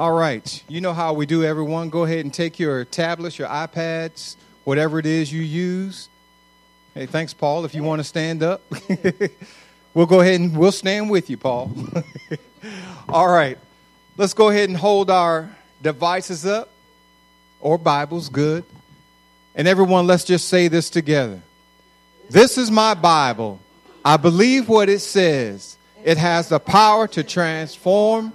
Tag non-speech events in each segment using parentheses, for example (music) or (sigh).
All right. You know how we do, everyone. Go ahead and take your tablets, your iPads, whatever it is you use. Hey, thanks, Paul. If you want to stand up, (laughs) we'll go ahead and we'll stand with you, Paul. (laughs) All right. Let's go ahead and hold our devices up or Bibles, good. And everyone, let's just say this together. This is my Bible. I believe what it says. It has the power to transform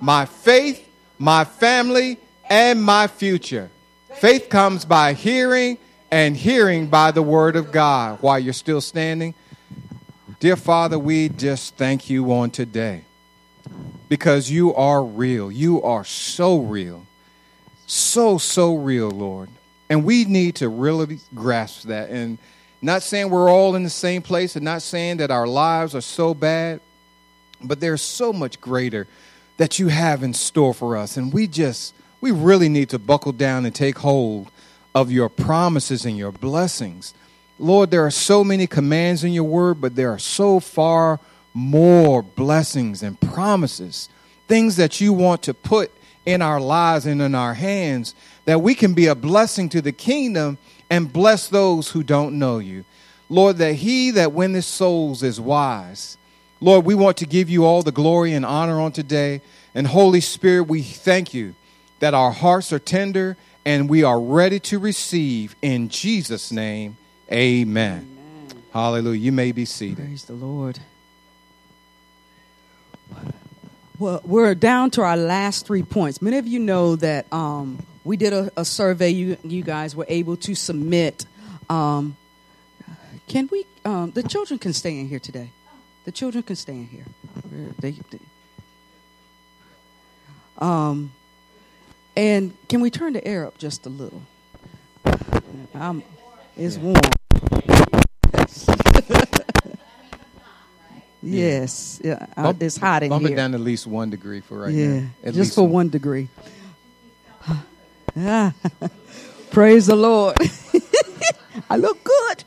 my faith, my family, and my future. Faith comes by hearing, and hearing by the word of God. While you're still standing, dear Father, we just thank you on today because you are real. You are so real. So, so real, Lord. And we need to really grasp that. And not saying we're all in the same place and not saying that our lives are so bad, but there's so much greater that you have in store for us. And we just, we really need to buckle down and take hold of your promises and your blessings. Lord, there are so many commands in your word, but there are so far more blessings and promises, things that you want to put in our lives and in our hands, that we can be a blessing to the kingdom and bless those who don't know you. Lord, that he that winneth souls is wise. Lord, we want to give you all the glory and honor on today. And Holy Spirit, we thank you that our hearts are tender and we are ready to receive in Jesus' name. Amen. amen. Hallelujah. You may be seated. Praise the Lord. Well, we're down to our last three points. Many of you know that um, we did a, a, survey. You, you guys were able to submit. Um, can we? Um, the children can stay in here today. The children can stay in here. They, they, um, and can we turn the air up just a little? I'm, it's warm. (laughs) yes, yeah, bump, it's hot in bump here. Bump it down at least one degree for right yeah, now. At just for one. one degree. (laughs) (laughs) Praise the Lord. I look good.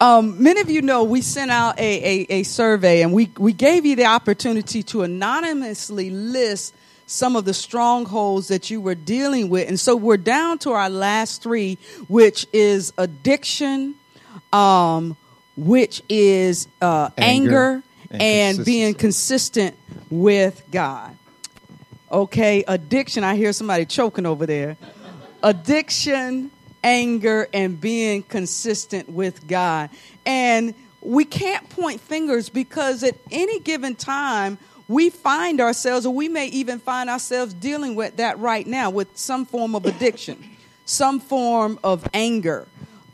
Um, many of you know we sent out a, a, a, survey and we, we gave you the opportunity to anonymously list some of the strongholds that you were dealing with. And so we're down to our last three, which is addiction, um, which is uh, anger, anger, and, and being consistent with God. Okay, addiction. I hear somebody choking over there. Addiction, anger, and being consistent with God. And we can't point fingers because at any given time, we find ourselves, or we may even find ourselves dealing with that right now with some form of addiction, some form of anger,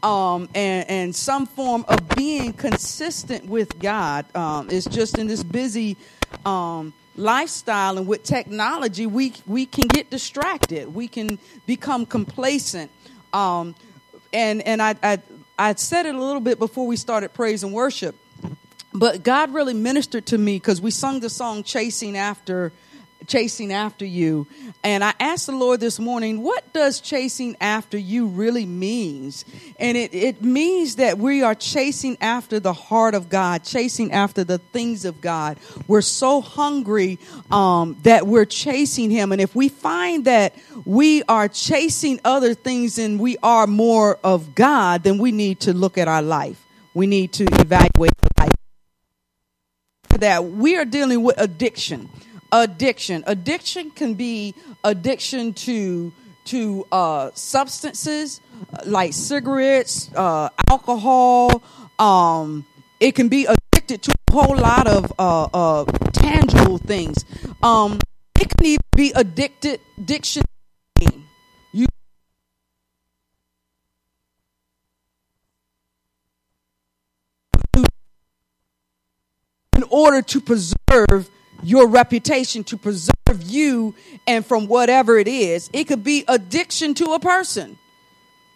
um, and, and, some form of being consistent with God. Um, it's just in this busy um, lifestyle and with technology, we, we can get distracted, we can become complacent. Um, and and I, I, I said it a little bit before we started praise and worship, but God really ministered to me because we sung the song "Chasing After." chasing after you. And i asked the lord this morning what does chasing after you really means? And it, it means that we are chasing after the heart of god chasing after the things of god. We're so hungry um, that we're chasing him. And if we find that we are chasing other things and we are more of god then we need to look at our life. We need to evaluate that we are dealing with addiction addiction. Addiction can be addiction to to uh, substances like cigarettes, uh, alcohol. Um, it can be addicted to a whole lot of uh, uh tangible things. Um, it can even be addicted addiction. You in order to preserve your reputation to preserve you and from whatever it is. It could be addiction to a person.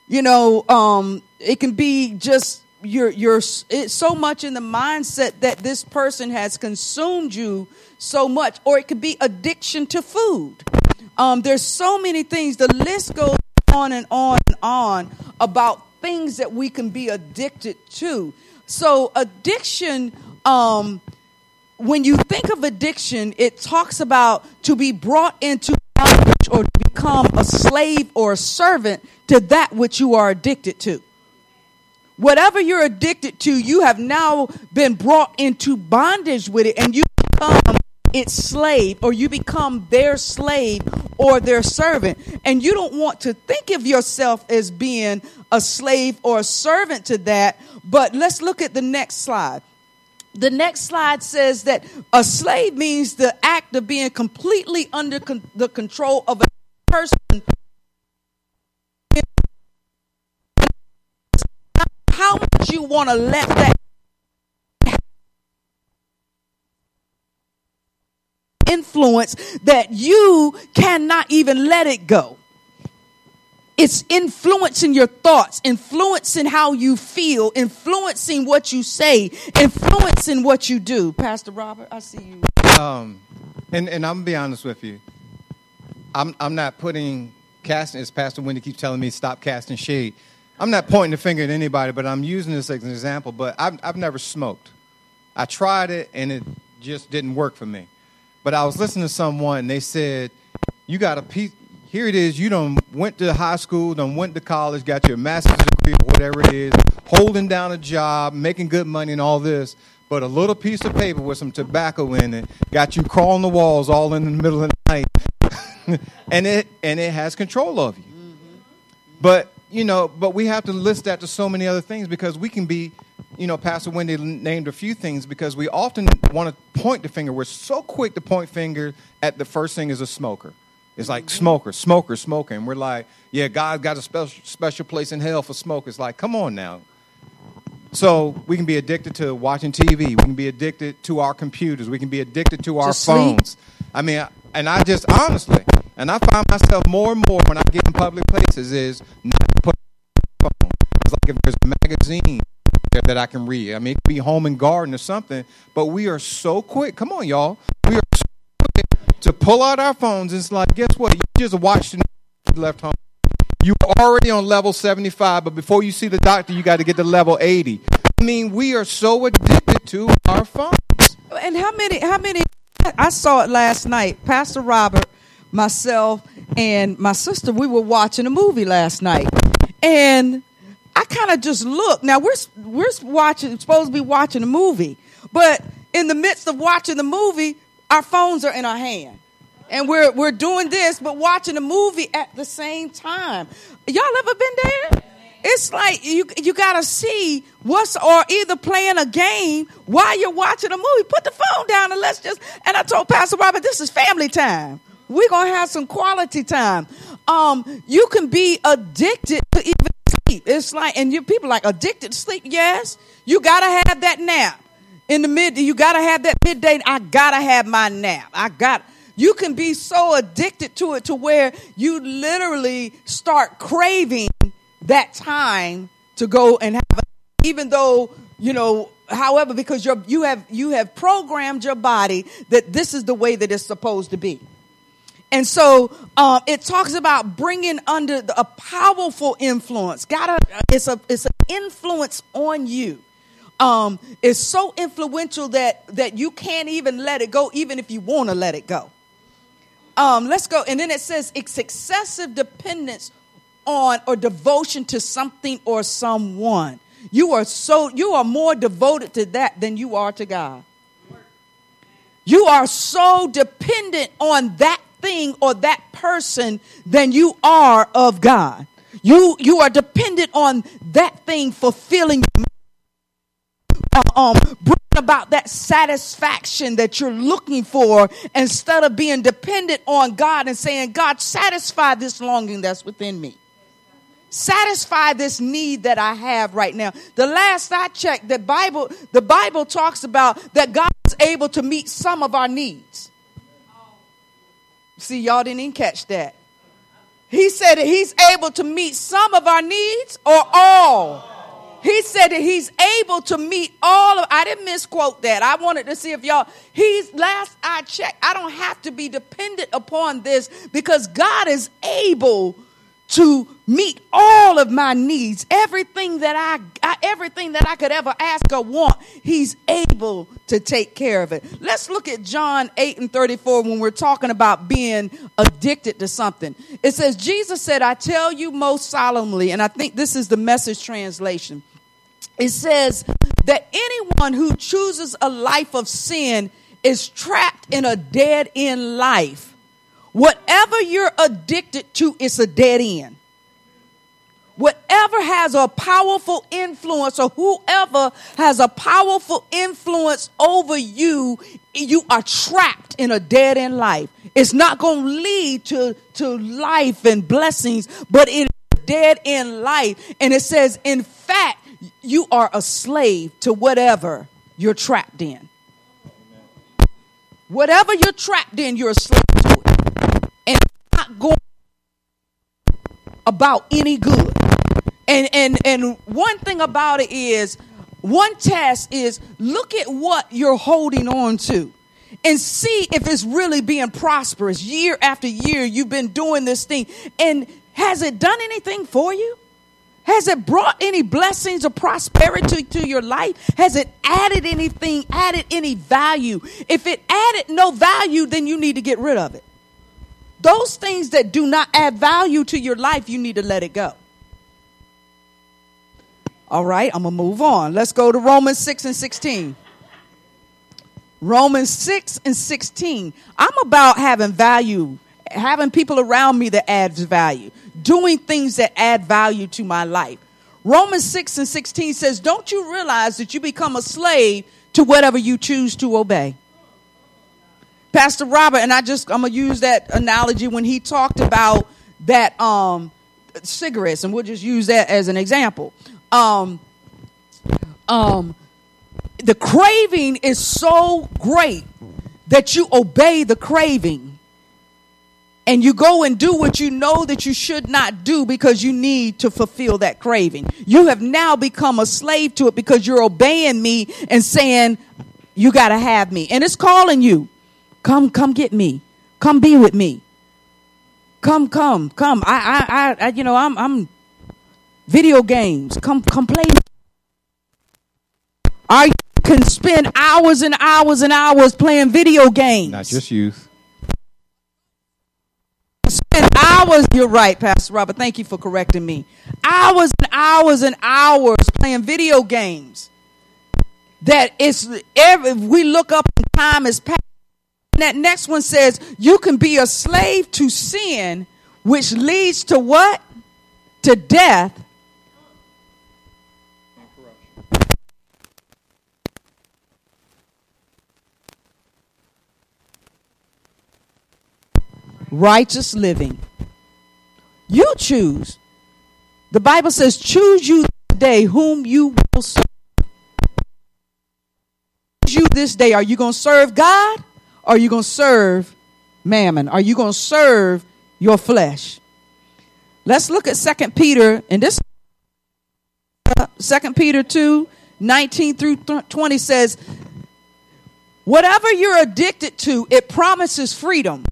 You know, um, it can be just you're it's so much in the mindset that this person has consumed you so much, or it could be addiction to food. Um, there's so many things. The list goes on and on and on about things that we can be addicted to. So addiction um, when you think of addiction, it talks about to be brought into bondage or to become a slave or a servant to that which you are addicted to. Whatever you're addicted to, you have now been brought into bondage with it and you become its slave or you become their slave or their servant. And you don't want to think of yourself as being a slave or a servant to that. But let's look at the next slide. The next slide says that a slave means the act of being completely under con- the control of a person. How much you want to let that influence that you cannot even let it go. It's influencing your thoughts, influencing how you feel, influencing what you say, influencing what you do. Pastor Robert, I see you. Um, and, and I'm gonna be honest with you. I'm I'm not putting casting as Pastor Wendy keeps telling me stop casting shade. I'm not pointing the finger at anybody, but I'm using this as an example. But I've I've never smoked. I tried it and it just didn't work for me. But I was listening to someone and they said, You got a piece here it is. You done went to high school, done went to college, got your master's degree, whatever it is, holding down a job, making good money, and all this. But a little piece of paper with some tobacco in it got you crawling the walls all in the middle of the night, (laughs) and it and it has control of you. Mm-hmm. But you know, but we have to list that to so many other things because we can be, you know, Pastor Wendy named a few things because we often want to point the finger. We're so quick to point finger at the first thing is a smoker. It's like smoker, smokers, smoker. And we're like, yeah, God got a special, special place in hell for smokers. Like, come on now. So we can be addicted to watching TV. We can be addicted to our computers. We can be addicted to our To phones. I mean, and I just honestly, and I find myself more and more when I get in public places is not to put my phone. It's like if there's a magazine there that I can read. I mean, it could be home and garden or something. But we are so quick. Come on, y'all. Pull out our phones. and It's like, guess what? You just watched the news, left home. You were already on level 75, but before you see the doctor, you got to get to level 80. I mean, we are so addicted to our phones. And how many, how many, I saw it last night. Pastor Robert, myself, and my sister, we were watching a movie last night. And I kind of just looked. Now we're we're watching supposed to be watching a movie, but in the midst of watching the movie, our phones are in our hand, and we're we're doing this, but watching a movie at the same time. Y'all ever been there? It's like you you gotta see what's or either playing a game while you're watching a movie. Put the phone down and let's just. And I told Pastor Robert, this is family time. We're gonna have some quality time. Um, you can be addicted to even sleep. It's like, and you people like addicted to sleep. Yes, you gotta have that nap in the mid. You gotta have that midday. I gotta have my nap. I got. You can be so addicted to it to where you literally start craving that time to go and have. A, even though you know, however, because you're you have you have programmed your body that this is the way that it's supposed to be. And so um, it talks about bringing under the, a powerful influence. Gotta, it's a it's an influence on you. Um, it's so influential that that you can't even let it go, even if you want to let it go. Um, let's go, and then it says it's excessive dependence on or devotion to something or someone. You are so you are more devoted to that than you are to God. You are so dependent on that thing or that person than you are of God. You you are dependent on that thing fulfilling um bring about that satisfaction that you're looking for instead of being dependent on God and saying, God, satisfy this longing that's within me. Satisfy this need that I have right now. The last I checked, the Bible, the Bible talks about that God is able to meet some of our needs. See, y'all didn't even catch that. He said that he's able to meet some of our needs or all. He said that he's able to meet all of I didn't misquote that. I wanted to see if y'all he's last I checked. I don't have to be dependent upon this because God is able to meet all of my needs, everything that I, I, everything that I could ever ask or want, he's able to take care of it. Let's look at John 8 and 34 when we're talking about being addicted to something. It says Jesus said, "I tell you most solemnly," and I think this is the message translation. It says that anyone who chooses a life of sin is trapped in a dead end life Whatever you're addicted to, it's a dead end. Whatever has a powerful influence or whoever has a powerful influence over you, you are trapped in a dead end life. It's not going to lead to, to life and blessings, but it dead end life. And it says, in fact, you are a slave to whatever you're trapped in. Whatever you're trapped in, you're a slave to it And not going about any good. And and and one thing about it is one test is look at what you're holding on to and see if it's really being prosperous. Year after year you've been doing this thing and has it done anything for you? Has it brought any blessings or prosperity to your life? Has it added anything, added any value? If it added no value, then you need to get rid of it. Those things that do not add value to your life, you need to let it go. All right, I'm going to move on. Let's go to Romans 6 and 16. Romans 6 and 16. I'm about having value, having people around me that adds value, doing things that add value to my life. Romans 6 and 16 says, Don't you realize that you become a slave to whatever you choose to obey? Pastor Robert, and I just I'm gonna use that analogy when he talked about that um, cigarettes, and we'll just use that as an example. Um, um, the craving is so great that you obey the craving and you go and do what you know that you should not do because you need to fulfill that craving. You have now become a slave to it because you're obeying me and saying, You got to have me. And it's calling you. Come, come get me. Come be with me. Come, come, come. I, I, I, you know, I'm, I'm video games. Come, come play. I can spend hours and hours and hours playing video games. Not just youth. Spend hours. You're right, Pastor Robert. Thank you for correcting me. Hours and hours and hours playing video games. That it's every we look up and time is passed that next one says, you can be a slave to sin, which leads to what? To death. Righteous living. You choose. The Bible says, choose you today whom you will serve. Choose You this day. Are you going to serve God? are you going to serve mammon? Are you going to serve your flesh? Let's look at Second Peter, and this uh, Second Peter 2 19 through 20 says, Whatever you're addicted to, it promises freedom.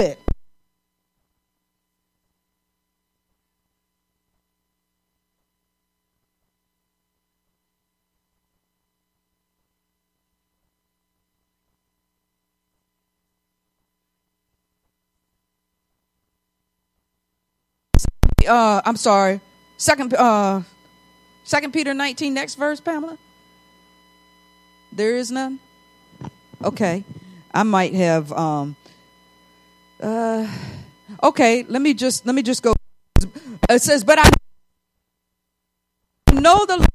it. Uh, I'm sorry. Second, uh, Second Peter 19. Next verse, Pamela. There is none. Okay, I might have um, uh, okay, let me just let me just go. It says, but I know the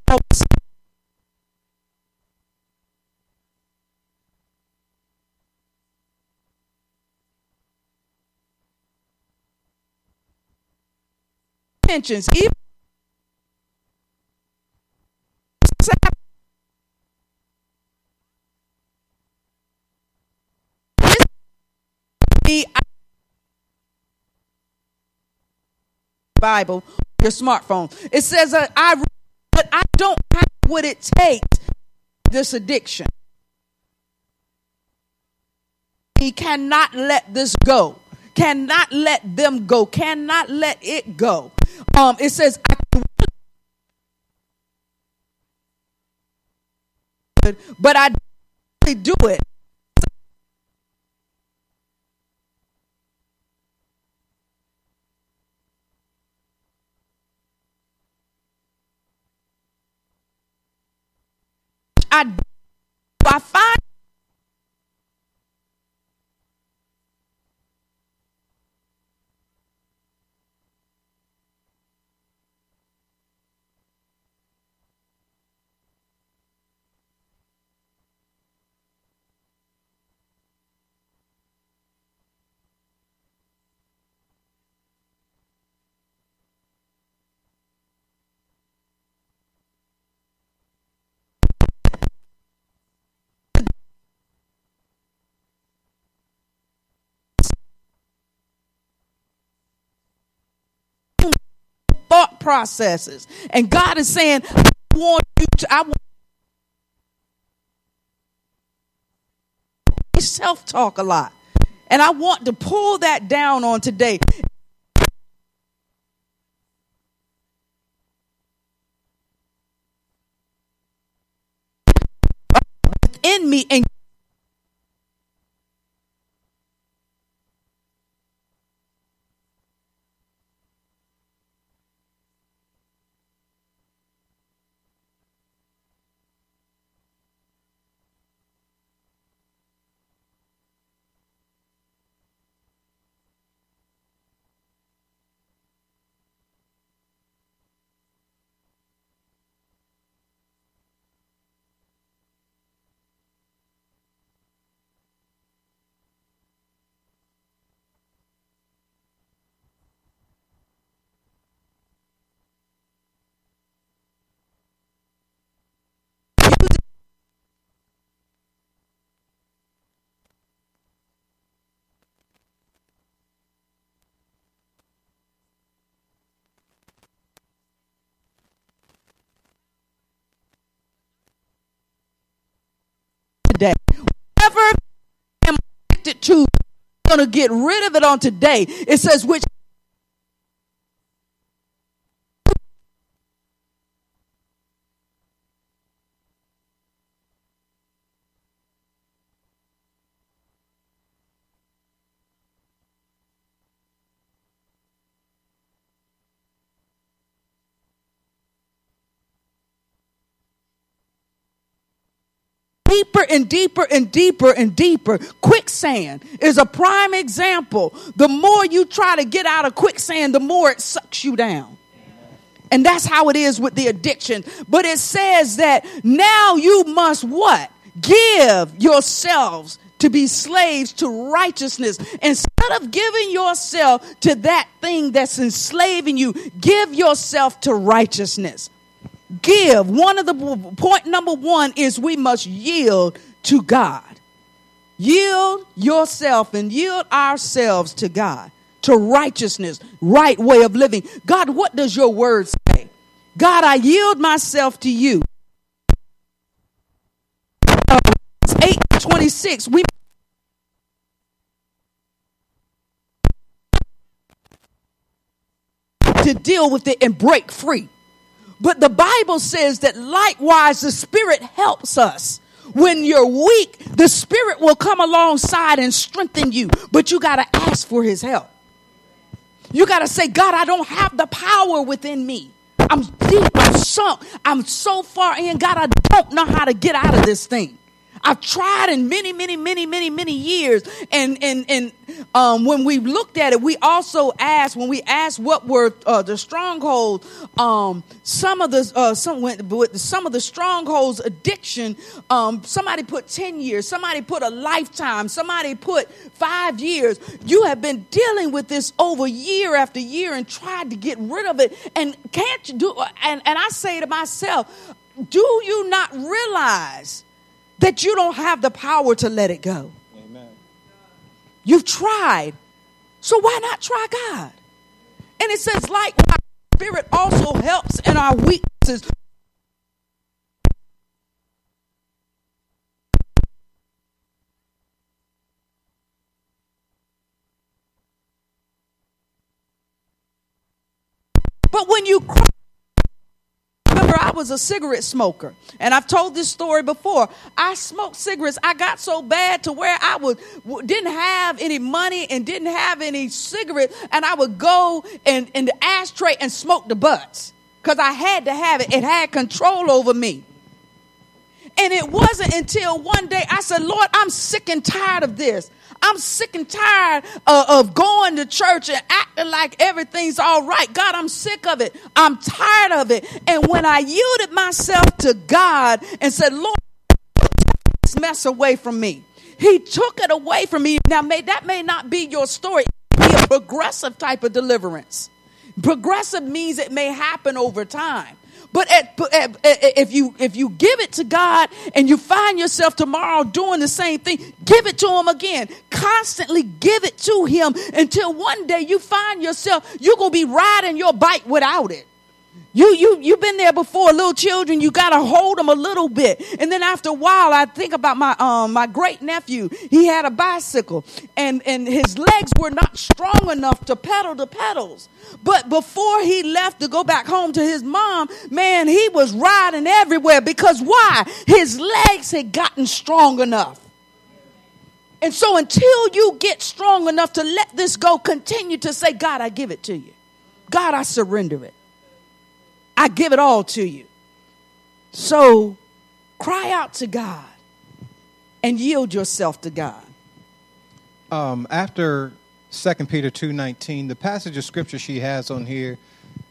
intentions, even Bible, your smartphone. It says, uh, I, but I don't have what it takes this addiction. He cannot let this go. Cannot let them go. Cannot let it go. Um, it says, but I do it. I, I find thought processes. And God is saying, I want you to, I want self talk a lot. And I want to pull that down on today. Within me and today. Whatever I'm I'm going to get rid of it on today. It says, which deeper and deeper and deeper and deeper. Quicksand is a prime example. The more you try to get out of quicksand, the more it sucks you down. And that's how it is with the addiction. But it says that now you must what? Give yourselves to be slaves to righteousness. Instead of giving yourself to that thing that's enslaving you, give yourself to righteousness give. One of the point number one is we must yield to God. Yield yourself and yield ourselves to God, to righteousness, right way of living. God, what does your word say? God, I yield myself to you. 826, we to deal with it and break free. But the Bible says that likewise the Spirit helps us. When you're weak, the Spirit will come alongside and strengthen you, but you got to ask for His help. You got to say, God, I don't have the power within me. I'm deep, I'm sunk, I'm so far in. God, I don't know how to get out of this thing. I've tried in many, many, many, many, many years. And and and um, when we looked at it, we also asked when we asked what were uh, the strongholds. Um, some of the uh, some with some of the strongholds addiction. Um, somebody put ten years. Somebody put a lifetime. Somebody put five years. You have been dealing with this over year after year and tried to get rid of it. And can't you do? And and I say to myself, do you not realize that you don't have the power to let it go? Amen. You've tried. So why not try God? And it says, like my spirit also helps in our weaknesses. But when you cry, I was a cigarette smoker. And I've told this story before. I smoked cigarettes. I got so bad to where I would didn't have any money and didn't have any cigarette and I would go in, in the ashtray and smoke the butts because I had to have it. It had control over me. And it wasn't until one day I said, Lord, I'm sick and tired of this. I'm sick and tired of, of going to church and acting like everything's all right. God, I'm sick of it. I'm tired of it. And when I yielded myself to God and said, Lord, take this mess away from me. He took it away from me. Now, may, that may not be your story. Be a progressive type of deliverance. Progressive means it may happen over time. But at, at, if you if you give it to God and you find yourself tomorrow doing the same thing, give it to Him again. Constantly give it to Him until one day you find yourself you're gonna be riding your bike without it. You you you've been there before. Little children, you gotta hold them a little bit, and then after a while, I think about my um my great nephew. He had a bicycle, and and his legs were not strong enough to pedal the pedals. But before he left to go back home to his mom, man, he was riding everywhere because why? His legs had gotten strong enough. And so until you get strong enough to let this go, continue to say, God, I give it to you. God, I surrender it. I give it all to you. So cry out to God and yield yourself to God. Um, after 2 Peter 2.19, the passage of scripture she has on here,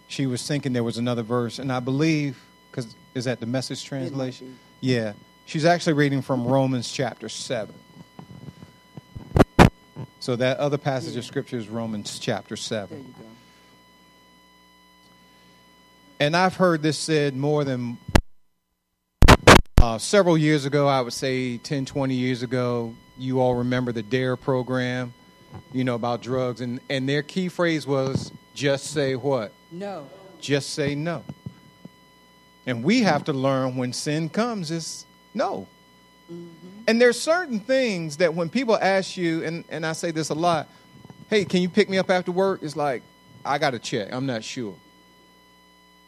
she was thinking there was another verse, and I believe, because is that the message translation? Yeah. She's actually reading from Romans chapter 7. So that other passage of scripture is Romans chapter 7. And I've heard this said more than uh, several years ago, I would say 10, 20 years ago. You all remember the DARE program, you know, about drugs. And, and their key phrase was just say what? No. Just say no. And we have to learn when sin comes is no. Mm-hmm. And there's certain things that when people ask you, and, and I say this a lot, hey, can you pick me up after work? It's like, I got to check. I'm not sure.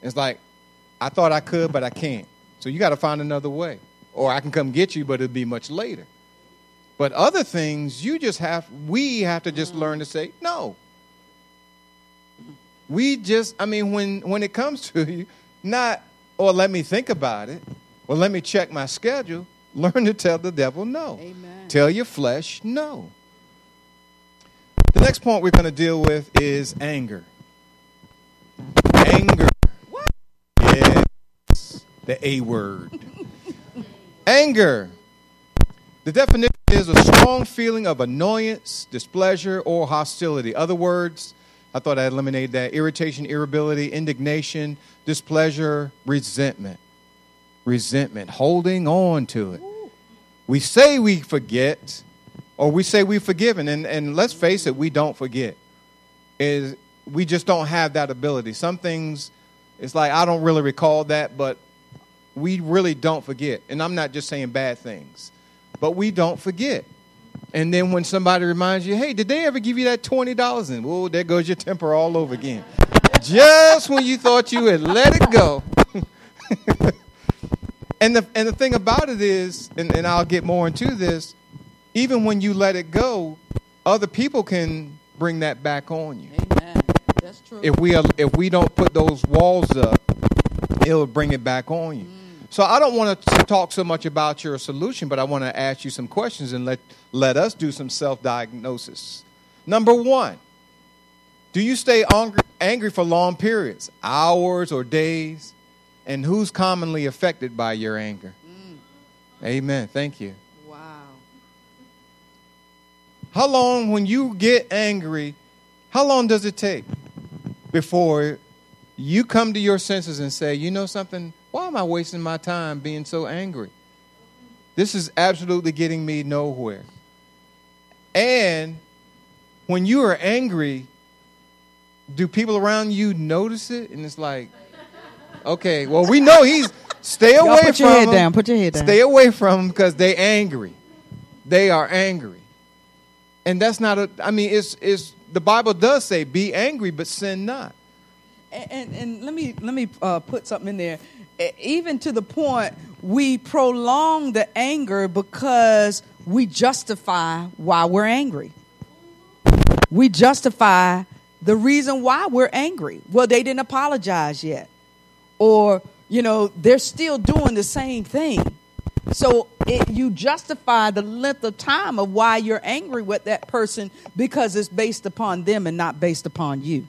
It's like, I thought I could, but I can't. So you got to find another way. Or I can come get you, but it'll be much later. But other things, you just have, we have to just learn to say no. We just, I mean, when, when it comes to you, not, or let me think about it, or let me check my schedule, learn to tell the devil no. Amen. Tell your flesh no. The next point we're going to deal with is anger. Anger the A word. Anger. The definition is a strong feeling of annoyance, displeasure, or hostility. Other words, I thought I eliminated that irritation, irritability, indignation, displeasure, resentment. Resentment, holding on to it. We say we forget, or we say we've forgiven, and, and let's face it, we don't forget. Is we just don't have that ability. Some things, it's like I don't really recall that, but we really don't forget. And I'm not just saying bad things, but we don't forget. And then when somebody reminds you, hey, did they ever give you that $20? And whoa, there goes your temper all over again. just when you thought you had let it go. (laughs) and, the, and the thing about it is, and, and I'll get more into this, even when you let it go, other people can bring that back on you. Amen. That's true. If we, if we don't put those walls up, it'll bring it back on you. Mm. So I don't want to talk so much about your solution, but I want to ask you some questions and let, let us do some self diagnosis. Number one, do you stay angry, angry for long periods, hours or days? And who's commonly affected by your anger? Mm. Amen. Thank you. Wow. How long, when you get angry, how long does it take before you come to your senses and say, you know something? Why am I wasting my time being so angry? This is absolutely getting me nowhere. And when you are angry, do people around you notice it? And it's like, okay, well, we know he's stay away Y'all put from your head him. down. Put your head down. Stay away from them because they angry. They are angry, and that's not a. I mean, it's it's the Bible does say, "Be angry, but sin not." And, and, and let me let me uh, put something in there. Even to the point we prolong the anger because we justify why we're angry. We justify the reason why we're angry. Well, they didn't apologize yet, or you know they're still doing the same thing. So it, you justify the length of time of why you're angry with that person because it's based upon them and not based upon you.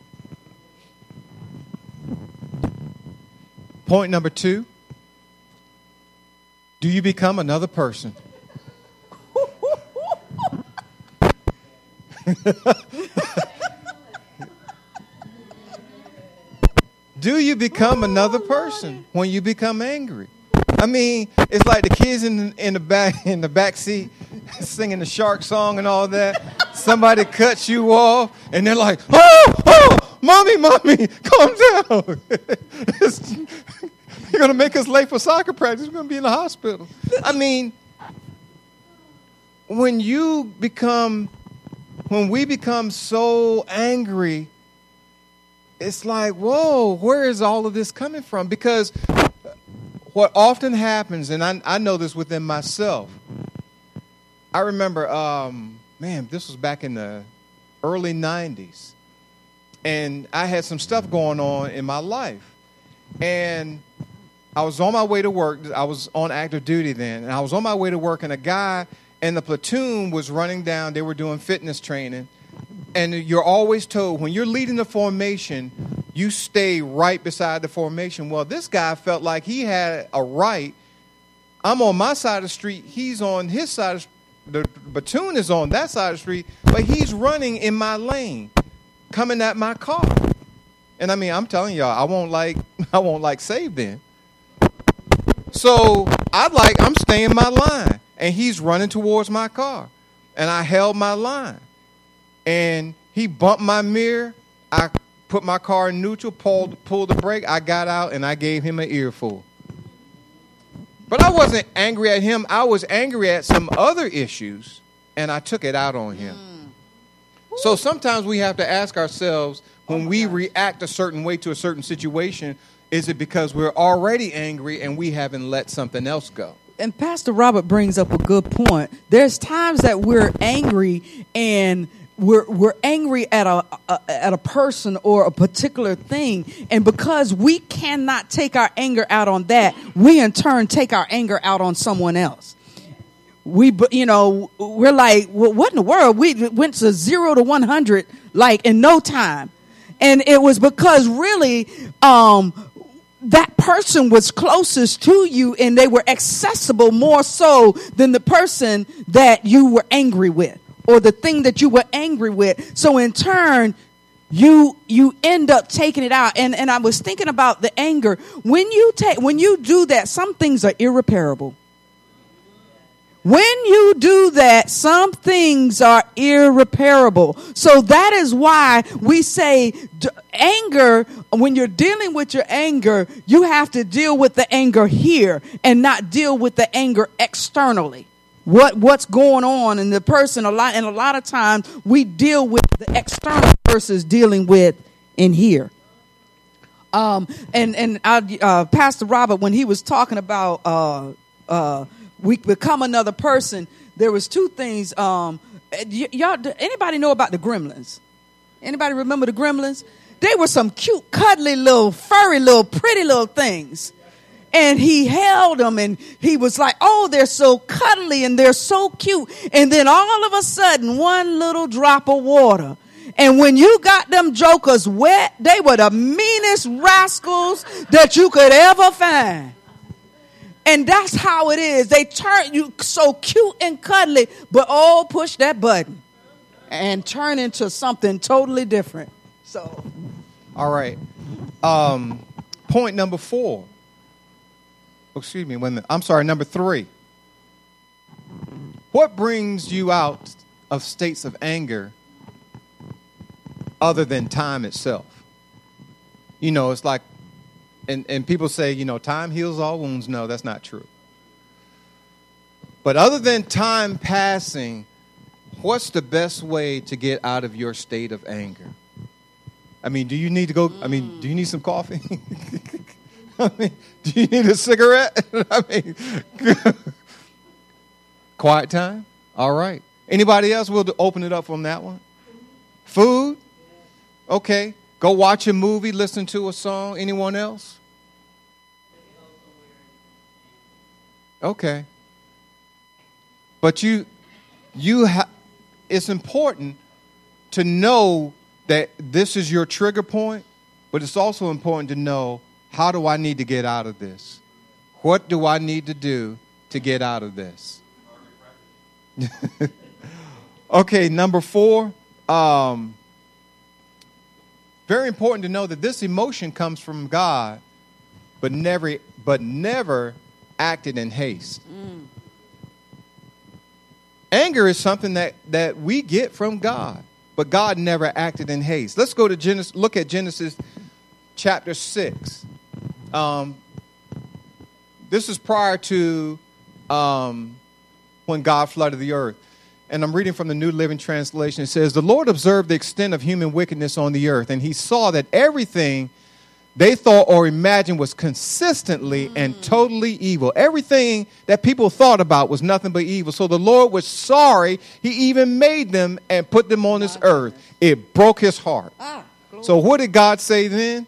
Point number two: Do you become another person? (laughs) Do you become another person when you become angry? I mean, it's like the kids in in the back (laughs) in the back seat (laughs) singing the shark song and all that. Somebody cuts you off, and they're like, "Oh, oh, mommy, mommy, calm down." (laughs) You're gonna make us late for soccer practice. We're gonna be in the hospital. I mean, when you become, when we become so angry it's like, whoa, where is all of this coming from? Because what often happens, and I, I know this within myself, I remember, um, man, this was back in the early 90s, and I had some stuff going on in my life. And I was on my way to work. I was on active duty then, and I was on my way to work, and a guy in the platoon was running down. They were doing fitness training, and you're always told when you're leading the formation, you stay right beside the formation. Well, this guy felt like he had a right. I'm on my side of the street. He's on his side. Of, the platoon is on that side of the street, but he's running in my lane, coming at my car. And I mean, I'm telling y'all, I won't like, (laughs) I won't like save then. So I like, I'm staying my line, and he's running towards my car, and I held my line and he bumped my mirror. I put my car in neutral, pulled, pulled the brake. I got out and I gave him an earful. But I wasn't angry at him. I was angry at some other issues, and I took it out on him. Mm. So sometimes we have to ask ourselves when we react a certain way to a certain situation, is it because we're already angry and we haven't let something else go? and Pastor Robert brings up a good point. There's times that we're angry and we're we're angry at a, a at a person or a particular thing, and because we cannot take our anger out on that, we in turn take our anger out on someone else. We, you know, we're like, well, what in the world? We went to zero to one hundred like in no time, and it was because really, um, that person was closest to you and they were accessible more so than the person that you were angry with or the thing that you were angry with. So in turn you you end up taking it out. And and I was thinking about the anger. When you take when you do that some things are irreparable when you do that, some things are irreparable. So that is why we say anger, when you're dealing with your anger, you have to deal with the anger here and not deal with the anger externally. What, what's going on in the person a lot, and a lot of times we deal with the external versus dealing with in here. Um, and and I, uh, Pastor Robert, when he was talking about uh, uh, we become another person, there was two things. Um, y- y'all, anybody know about the Gremlins? Anybody remember the Gremlins? They were some cute, cuddly little, furry, little, pretty little things. and he held them and he was like, Oh, they're so cuddly and they're so cute. And then all of a sudden, one little drop of water. And when you got them jokers wet, they were the meanest rascals that you could ever find. And that's how it is. They turn you so cute and cuddly, but oh, push that button and turn into something totally different. So, all right. Um, point number four. Oh, excuse me. When I'm sorry, number three. What brings you out of states of anger other than time itself? You know, it's like, and, and people say, you know, time heals all wounds. No, that's not true. But other than time passing, what's the best way to get out of your state of anger? I mean, do you need to go? I mean, do you need some coffee? (laughs) I mean, do you need a cigarette? (laughs) I mean, (laughs) quiet time. All right. Anybody else? We'll open it up on that one. Food. Okay. Go watch a movie. Listen to a song. Anyone else? Okay. But you, you have. It's important to know that this is your trigger point, but it's also important to know how do I need to get out of this? What do I need to do to get out of this? (laughs) okay, number four. Um, very important to know that this emotion comes from God, but never, but never acted in haste. Mm. Anger is something that, that we get from God but God never acted in haste. Let's go to Genesis, look at Genesis chapter 6. Um, this is prior to um, when God flooded the earth. And I'm reading from the New Living Translation. It says, The Lord observed the extent of human wickedness on the earth, and he saw that everything they thought or imagined was consistently and mm. totally evil. Everything that people thought about was nothing but evil. So the Lord was sorry he even made them and put them on this earth. It broke his heart. Ah, so what did God say then?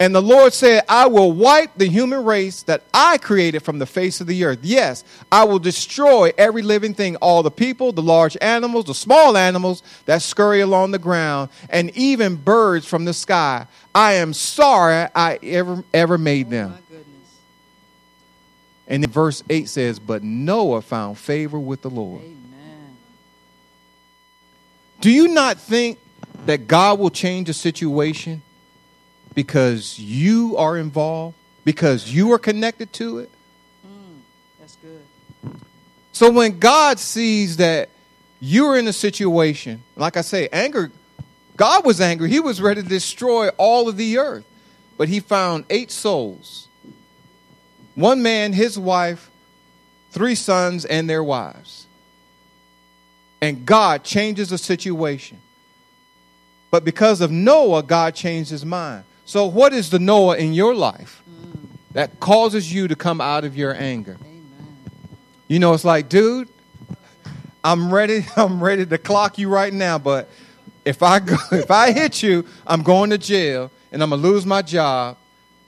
And the Lord said, I will wipe the human race that I created from the face of the earth. Yes, I will destroy every living thing, all the people, the large animals, the small animals that scurry along the ground, and even birds from the sky. I am sorry I ever ever made oh, them. Oh and then verse 8 says, But Noah found favor with the Lord. Amen. Do you not think that God will change a situation? Because you are involved, because you are connected to it. Mm, that's good. So when God sees that you're in a situation, like I say, anger, God was angry. He was ready to destroy all of the earth. But he found eight souls one man, his wife, three sons, and their wives. And God changes the situation. But because of Noah, God changed his mind. So, what is the Noah in your life that causes you to come out of your anger? You know, it's like, dude, I'm ready. (laughs) I'm ready to clock you right now. But if I go, (laughs) if I hit you, I'm going to jail and I'm gonna lose my job.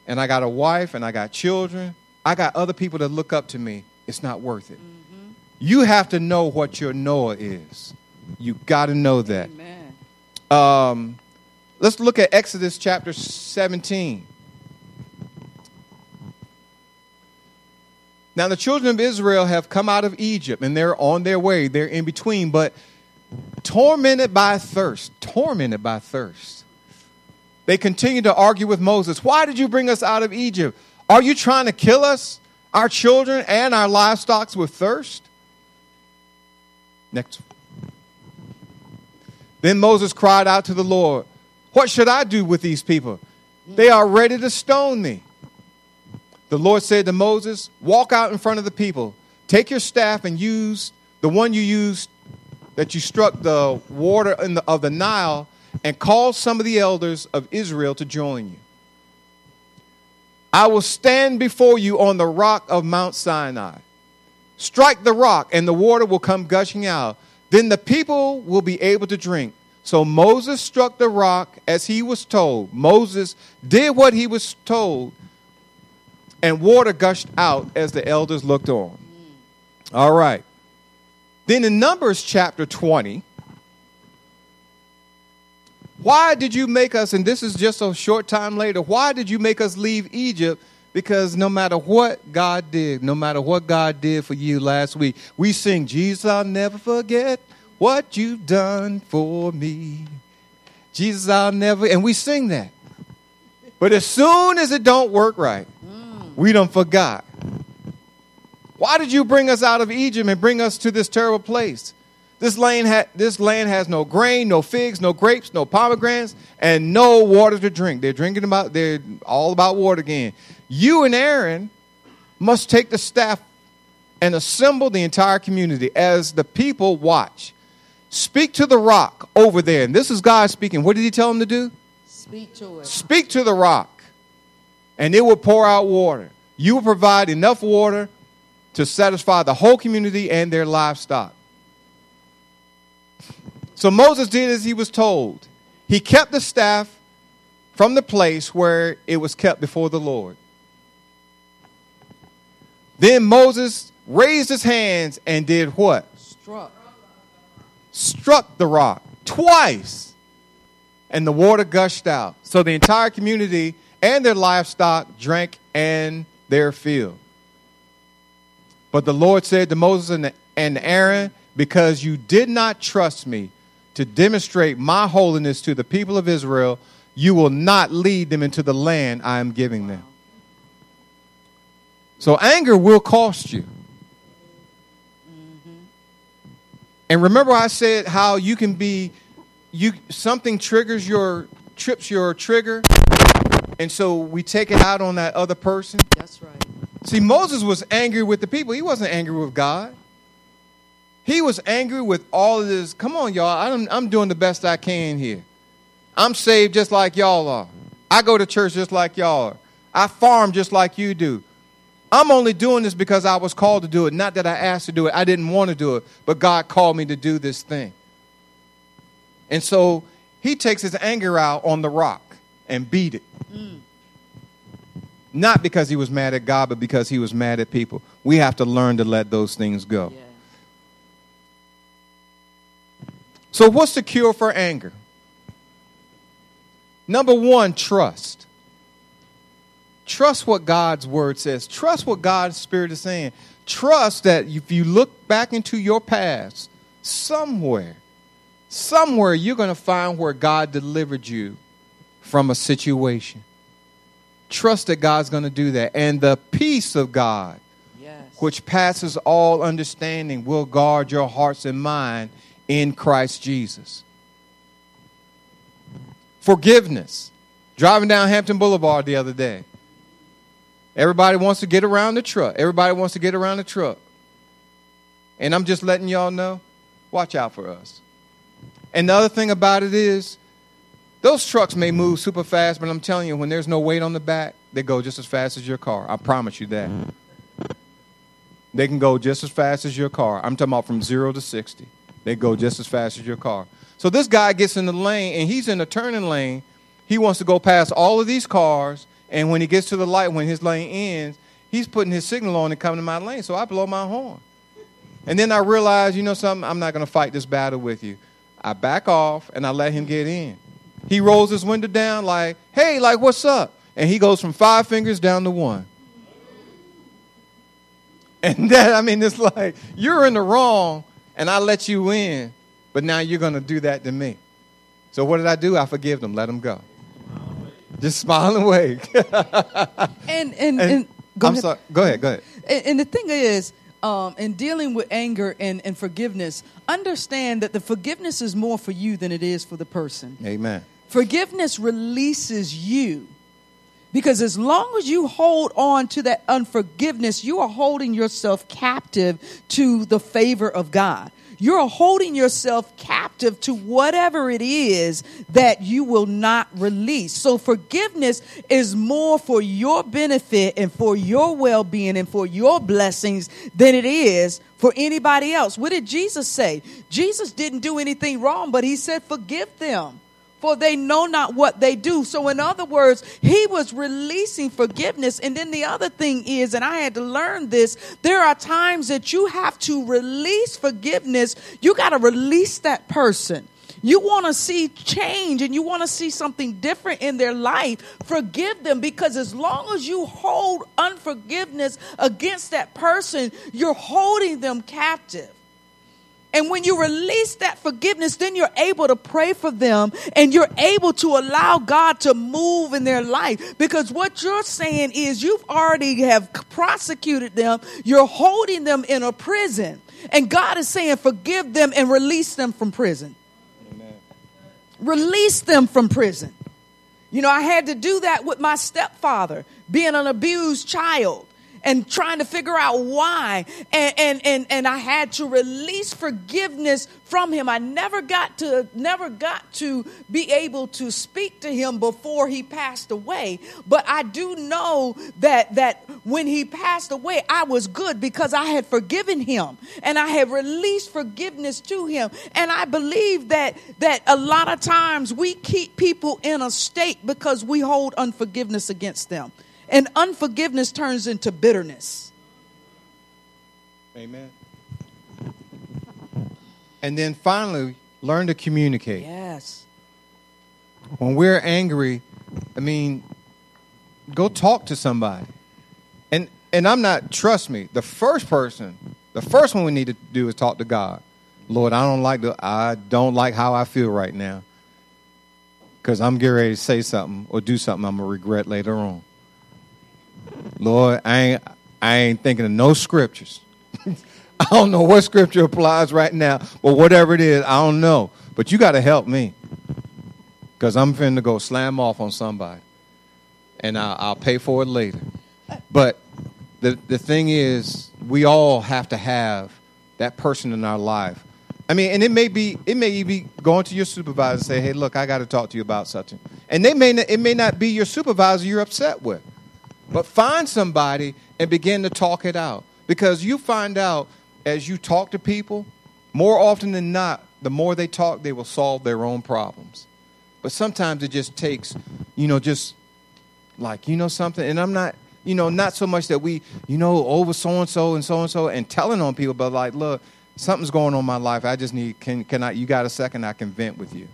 And I got a wife and I got children. I got other people that look up to me. It's not worth it. Mm-hmm. You have to know what your Noah is. You got to know that. Um, Let's look at Exodus chapter 17. Now, the children of Israel have come out of Egypt and they're on their way. They're in between, but tormented by thirst. Tormented by thirst. They continue to argue with Moses. Why did you bring us out of Egypt? Are you trying to kill us, our children, and our livestock with thirst? Next. Then Moses cried out to the Lord. What should I do with these people? They are ready to stone me. The Lord said to Moses, Walk out in front of the people. Take your staff and use the one you used that you struck the water the, of the Nile and call some of the elders of Israel to join you. I will stand before you on the rock of Mount Sinai. Strike the rock, and the water will come gushing out. Then the people will be able to drink. So Moses struck the rock as he was told. Moses did what he was told. and water gushed out as the elders looked on. All right. Then in Numbers chapter 20, why did you make us, and this is just a short time later, why did you make us leave Egypt? Because no matter what God did, no matter what God did for you last week, we sing, Jesus, I'll never forget what you've done for me. Jesus, I'll never, and we sing that. But as soon as it don't work right, mm. we don't forgot. Why did you bring us out of Egypt and bring us to this terrible place? This land, ha- this land has no grain, no figs, no grapes, no pomegranates, and no water to drink. They're drinking about, they're all about water again. You and Aaron must take the staff and assemble the entire community as the people watch. Speak to the rock over there. And this is God speaking. What did he tell him to do? Speak to it. Speak to the rock, and it will pour out water. You will provide enough water to satisfy the whole community and their livestock. So Moses did as he was told. He kept the staff from the place where it was kept before the Lord. Then Moses raised his hands and did what? Struck. Struck the rock twice, and the water gushed out. So the entire community and their livestock drank and their fill. But the Lord said to Moses and, and Aaron, Because you did not trust me to demonstrate my holiness to the people of Israel, you will not lead them into the land I am giving them. So anger will cost you. And remember I said how you can be you something triggers your trips your trigger and so we take it out on that other person. That's right. See, Moses was angry with the people. He wasn't angry with God. He was angry with all of this. Come on, y'all. I'm, I'm doing the best I can here. I'm saved just like y'all are. I go to church just like y'all are. I farm just like you do. I'm only doing this because I was called to do it, not that I asked to do it. I didn't want to do it, but God called me to do this thing. And so he takes his anger out on the rock and beat it. Not because he was mad at God, but because he was mad at people. We have to learn to let those things go. Yeah. So, what's the cure for anger? Number one, trust. Trust what God's word says. Trust what God's spirit is saying. Trust that if you look back into your past, somewhere, somewhere you're going to find where God delivered you from a situation. Trust that God's going to do that. And the peace of God, Yes. which passes all understanding, will guard your hearts and mind in Christ Jesus. Forgiveness. Driving down Hampton Boulevard the other day. Everybody wants to get around the truck. Everybody wants to get around the truck. And I'm just letting y'all know watch out for us. And the other thing about it is, those trucks may move super fast, but I'm telling you, when there's no weight on the back, they go just as fast as your car. I promise you that. They can go just as fast as your car. I'm talking about from zero to 60. They go just as fast as your car. So this guy gets in the lane and he's in the turning lane. He wants to go past all of these cars. And when he gets to the light, when his lane ends, he's putting his signal on and coming to my lane. So I blow my horn. And then I realize, you know something, I'm not going to fight this battle with you. I back off and I let him get in. He rolls his window down like, hey, like, what's up? And he goes from five fingers down to one. (laughs) And that, I mean, it's like, you're in the wrong and I let you in, but now you're going to do that to me. So what did I do? I forgive them, let them go. Just smile and wave. (laughs) And and, and, go I'm ahead. sorry. Go ahead, go ahead. And, and the thing is, um, in dealing with anger and, and forgiveness, understand that the forgiveness is more for you than it is for the person. Amen. Forgiveness releases you. Because as long as you hold on to that unforgiveness, you are holding yourself captive to the favor of God. You're holding yourself captive to whatever it is that you will not release. So forgiveness is more for your benefit and for your well being and for your blessings than it is for anybody else. What did Jesus say? Jesus didn't do anything wrong, but he said, Forgive them for they know not what they do. So, in other words, he was releasing forgiveness. And then the other thing is, and I had to learn this, there are times that you have to release forgiveness. You got to release that person. You want to see change and you want to see something different in their life, forgive them because as long as you hold unforgiveness against that person, you're holding them captive. And when you release that forgiveness, then you're able to pray for them and you're able to allow God to move in their life. Because what you're saying is you've already have prosecuted them. You're holding them in a prison. And God is saying forgive them and release them from prison. Amen. Release them from prison. You know, I had to do that with my stepfather, being an abused child and trying to figure out why. And, and, and, and I had to release forgiveness from him. I never got to, never got to be able to speak to him before he passed away. But I do know that, that when he passed away, I was good because I had forgiven him and I had released forgiveness to him. And I believe that, that a lot of times we keep people in a state because we hold unforgiveness against them. And unforgiveness turns into bitterness. Amen. And then finally, learn to communicate. Yes. When we're angry, I mean, go talk to somebody. And and I'm not trust me, the first person, the first one we need to do is talk to God. Lord, I don't like the I don't like how I feel right now. Cuz I'm getting ready to say something or do something I'm going to regret later on. Lord, I ain't, I ain't thinking of no scriptures. (laughs) I don't know what scripture applies right now, but whatever it is, I don't know. But you got to help me because I'm finna go slam off on somebody, and I'll, I'll pay for it later. But the the thing is, we all have to have that person in our life. I mean, and it may be it may be going to your supervisor and say, "Hey, look, I got to talk to you about something," and they may not, it may not be your supervisor you're upset with. But find somebody and begin to talk it out. Because you find out as you talk to people, more often than not, the more they talk, they will solve their own problems. But sometimes it just takes, you know, just like, you know, something. And I'm not, you know, not so much that we, you know, over so and so and so and so and telling on people, but like, look, something's going on in my life. I just need, can, can I, you got a second, I can vent with you.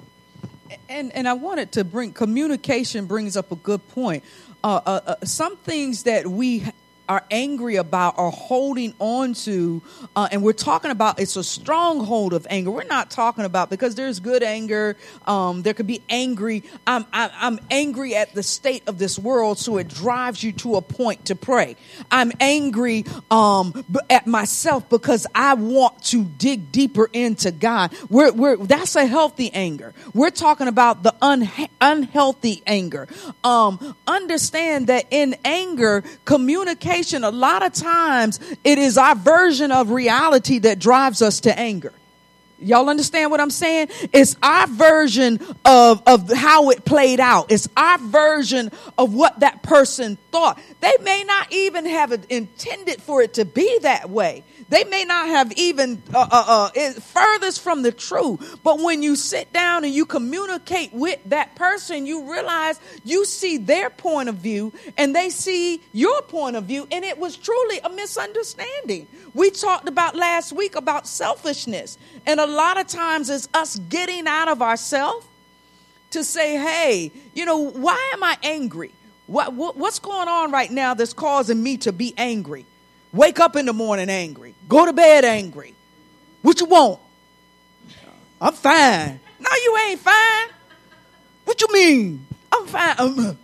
And, and I wanted to bring communication brings up a good point uh, uh, uh, some things that we are angry about or holding on to uh, and we're talking about it's a stronghold of anger. We're not talking about because there's good anger um, there could be angry. I'm, I'm angry at the state of this world so it drives you to a point to pray. I'm angry um, at myself because i want to dig deeper into god. We're, we're, that's a healthy anger. We're talking about the unha- unhealthy anger. Um, understand that in anger communication communication, a lot of times it is our version of reality that drives us to anger. Y'all understand what I'm saying? It's our version of, of how it played out. It's our version of what that person thought. They may not even have intended for it to be that way. They may not have even uh, uh, uh, furthest from the truth. But when you sit down and you communicate with that person, you realize you see their point of view and they see your point of view, and it was truly a misunderstanding. We talked about last week about selfishness, and a lot of times it's us getting out of ourselves to say, "Hey, you know, why am I angry? What, what, what's going on right now that's causing me to be angry?" Wake up in the morning angry. Go to bed angry. What you want? I'm fine. No, you ain't fine. What you mean? I'm fine. Um,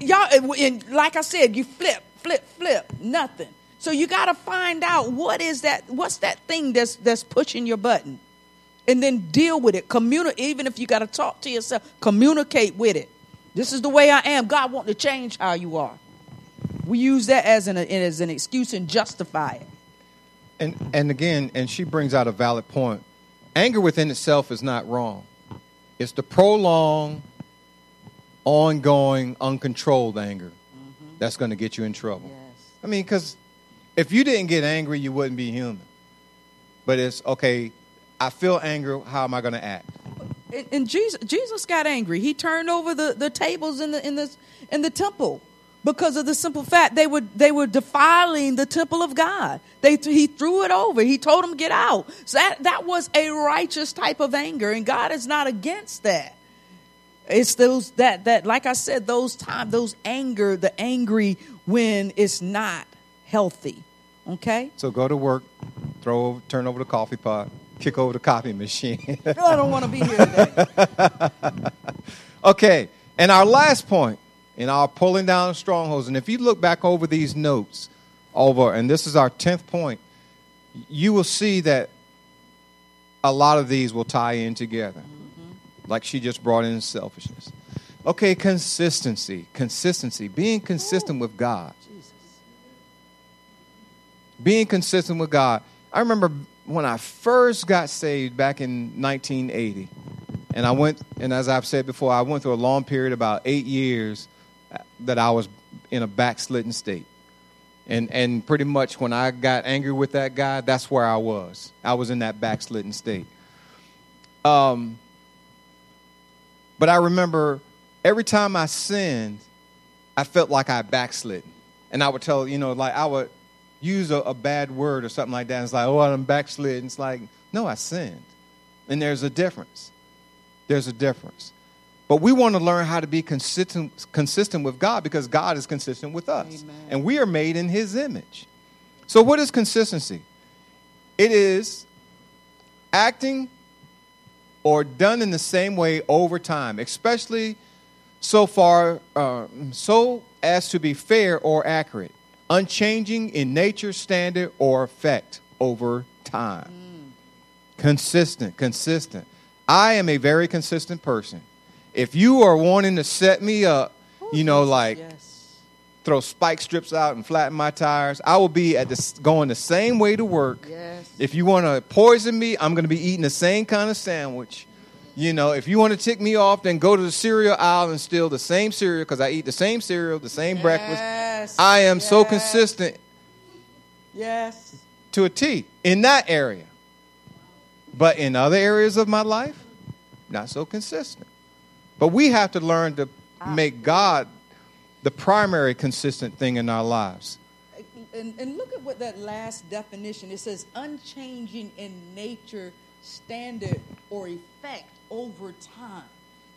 y'all, and like I said, you flip, flip, flip, nothing. So you got to find out what is that? What's that thing that's that's pushing your button, and then deal with it. Communicate. Even if you got to talk to yourself, communicate with it. This is the way I am. God want to change how you are. We use that as an as an excuse and justify it. And and again, and she brings out a valid point. Anger within itself is not wrong. It's the prolonged, ongoing, uncontrolled anger mm-hmm. that's going to get you in trouble. Yes. I mean, because if you didn't get angry, you wouldn't be human. But it's okay. I feel anger. How am I going to act? And, Jesus, Jesus got angry. He turned over the, the tables in the in the in the temple because of the simple fact they were they were defiling the temple of God. They he threw it over. He told them get out. So that that was a righteous type of anger, and God is not against that. It's those that that like I said, those time those anger, the angry when it's not healthy. Okay. So go to work, throw turn over the coffee pot, kick over the copy machine. (laughs) I don't want to be here today. (laughs) okay, and our last point in our pulling down strongholds, and if you look back over these notes, over, and this is our tenth point, you will see that a lot of these will tie in together. Mm-hmm. Like she just brought in selfishness. Okay, consistency, consistency, being consistent Ooh. with God Jesus. being consistent with God. I remember when I first got saved back in 1980, and I went, and as I've said before, I went through a long period, about eight years, that I was in a backslidden state. And, and pretty much when I got angry with that guy, that's where I was. I was in that backslidden state. Um, but I remember every time I sinned, I felt like I backslid. And I would tell, you know, like I would use a, a, bad word or something like that. It's like, oh, I'm backslid. It's like, no, I sinned. And there's a difference. There's a difference. But we want to learn how to be consistent, consistent with God because God is consistent with us. Amen. And we are made in His image. So, what is consistency? It is acting or done in the same way over time, especially so far, uh, so as to be fair or accurate unchanging in nature, standard, or effect over time. Mm. Consistent, consistent. I am a very consistent person. If you are wanting to set me up, Ooh, you know, like yes. throw spike strips out and flatten my tires, I will be at this going the same way to work. Yes. If you want to poison me, I'm going to be eating the same kind of sandwich. You know, if you want to tick me off, then go to the cereal aisle and steal the same cereal because I eat the same cereal, the same yes. breakfast. I am yes. so consistent. Yes. To a T in that area. But in other areas of my life, not so consistent. But we have to learn to ah. make God the primary consistent thing in our lives. And, and look at what that last definition it says unchanging in nature, standard, or effect over time.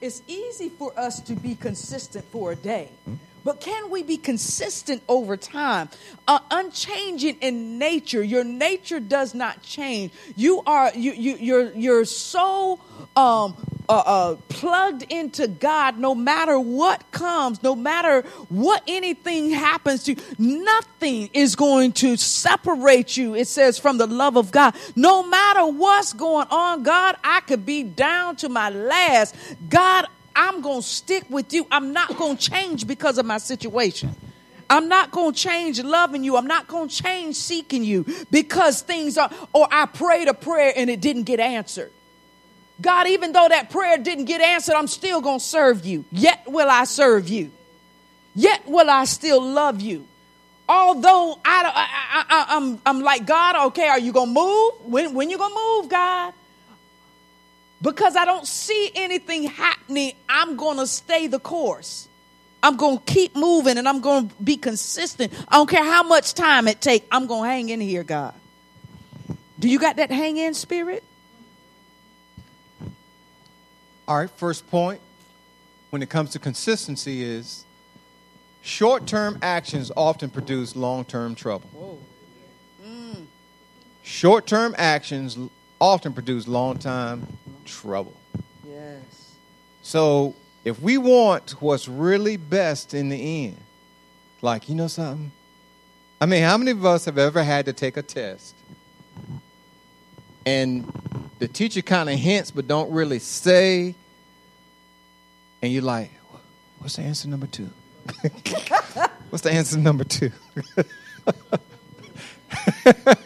It's easy for us to be consistent for a day, hmm? But can we be consistent over time? Uh, unchanging in nature, your nature does not change. You are you you you're you're so um, uh, uh, plugged into God, no matter what comes, no matter what anything happens to you, nothing is going to separate you, it says, from the love of God. No matter what's going on, God, I could be down to my last. God, I'm going to stick with you. I'm not going to change because of my situation. I'm not going to change loving you. I'm not going to change seeking you because things are, or I prayed a prayer and it didn't get answered. God, even though that prayer didn't get answered, I'm still going to serve you. Yet will I serve you. Yet will I still love you. Although I, I, am I'm, I'm like, God, okay, are you going to move? When, when you going to move, God? Because I don't see anything happening, I'm going to stay the course. I'm going to keep moving and I'm going to be consistent. I don't care how much time it takes. I'm going to hang in here, God. Do you got that hang in spirit? All right, first point when it comes to consistency is short term actions often produce long term trouble. Mm. Short term actions often produce long time trouble. Yes. So if we want what's really best in the end, like, you know something? I mean, how many of us have ever had to take a test and the teacher kind of hints but don't really say. And you're like, what's the answer number two? (laughs) what's the answer number two? (laughs) and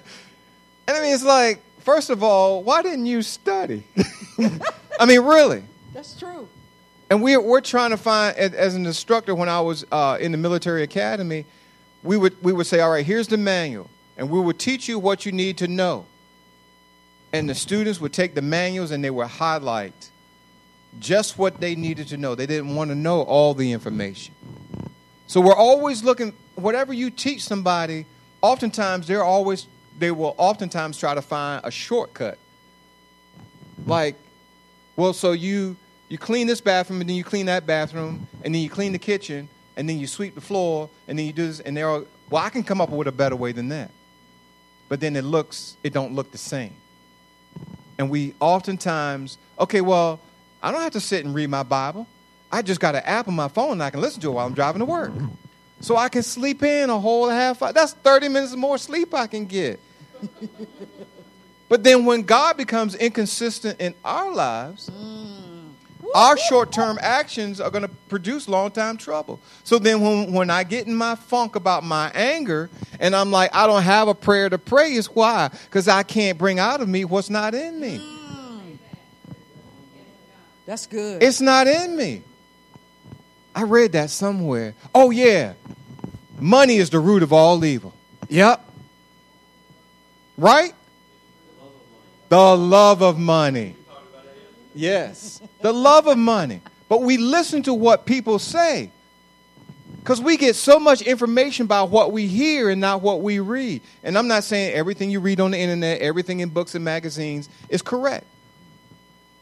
I mean, it's like, first of all, why didn't you study? (laughs) I mean, really. That's true. And we're, we're trying to find, as an instructor, when I was uh, in the military academy, we would, we would say, all right, here's the manual, and we would teach you what you need to know and the students would take the manuals and they would highlight just what they needed to know. They didn't want to know all the information. So we're always looking, whatever you teach somebody, oftentimes they're always, they will oftentimes try to find a shortcut. Like, well, so you you clean this bathroom and then you clean that bathroom and then you clean the kitchen and then you sweep the floor and then you do this and they're all, well, I can come up with a better way than that. But then it looks, it don't look the same. And we oftentimes, okay, well, I don't have to sit and read my Bible. I just got an app on my phone and I can listen to it while I'm driving to work. So I can sleep in a whole half hour. That's 30 minutes more sleep I can get. (laughs) but then when God becomes inconsistent in our lives, our short term actions are going to produce long time trouble. So then when, when I get in my funk about my anger and I'm like, I don't have a prayer to pray, is why? Because I can't bring out of me what's not in me. That's good. It's not in me. I read that somewhere. Oh, yeah. Money is the root of all evil. Yep. Right? The love of money. Yes. The love of money. But we listen to what people say. Because we get so much information about what we hear and not what we read. And I'm not saying everything you read on the internet, everything in books and magazines is correct.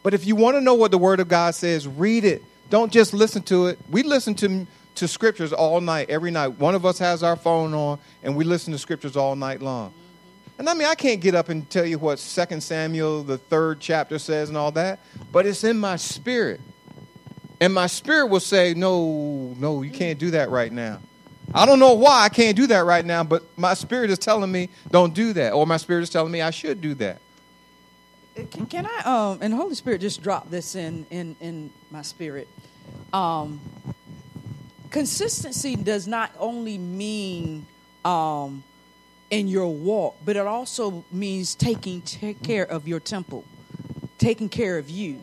But if you want to know what the Word of God says, read it. Don't just listen to it. We listen to, to scriptures all night, every night. One of us has our phone on, and we listen to scriptures all night long. And I mean, I can't get up and tell you what 2 Samuel, the third chapter, says and all that, but it's in my spirit. And my spirit will say, no, no, you can't do that right now. I don't know why I can't do that right now, but my spirit is telling me don't do that. Or my spirit is telling me I should do that. Can, can I, um, and Holy Spirit just dropped this in, in, in my spirit. Um, consistency does not only mean um, in your walk, but it also means taking care of your temple, taking care of you,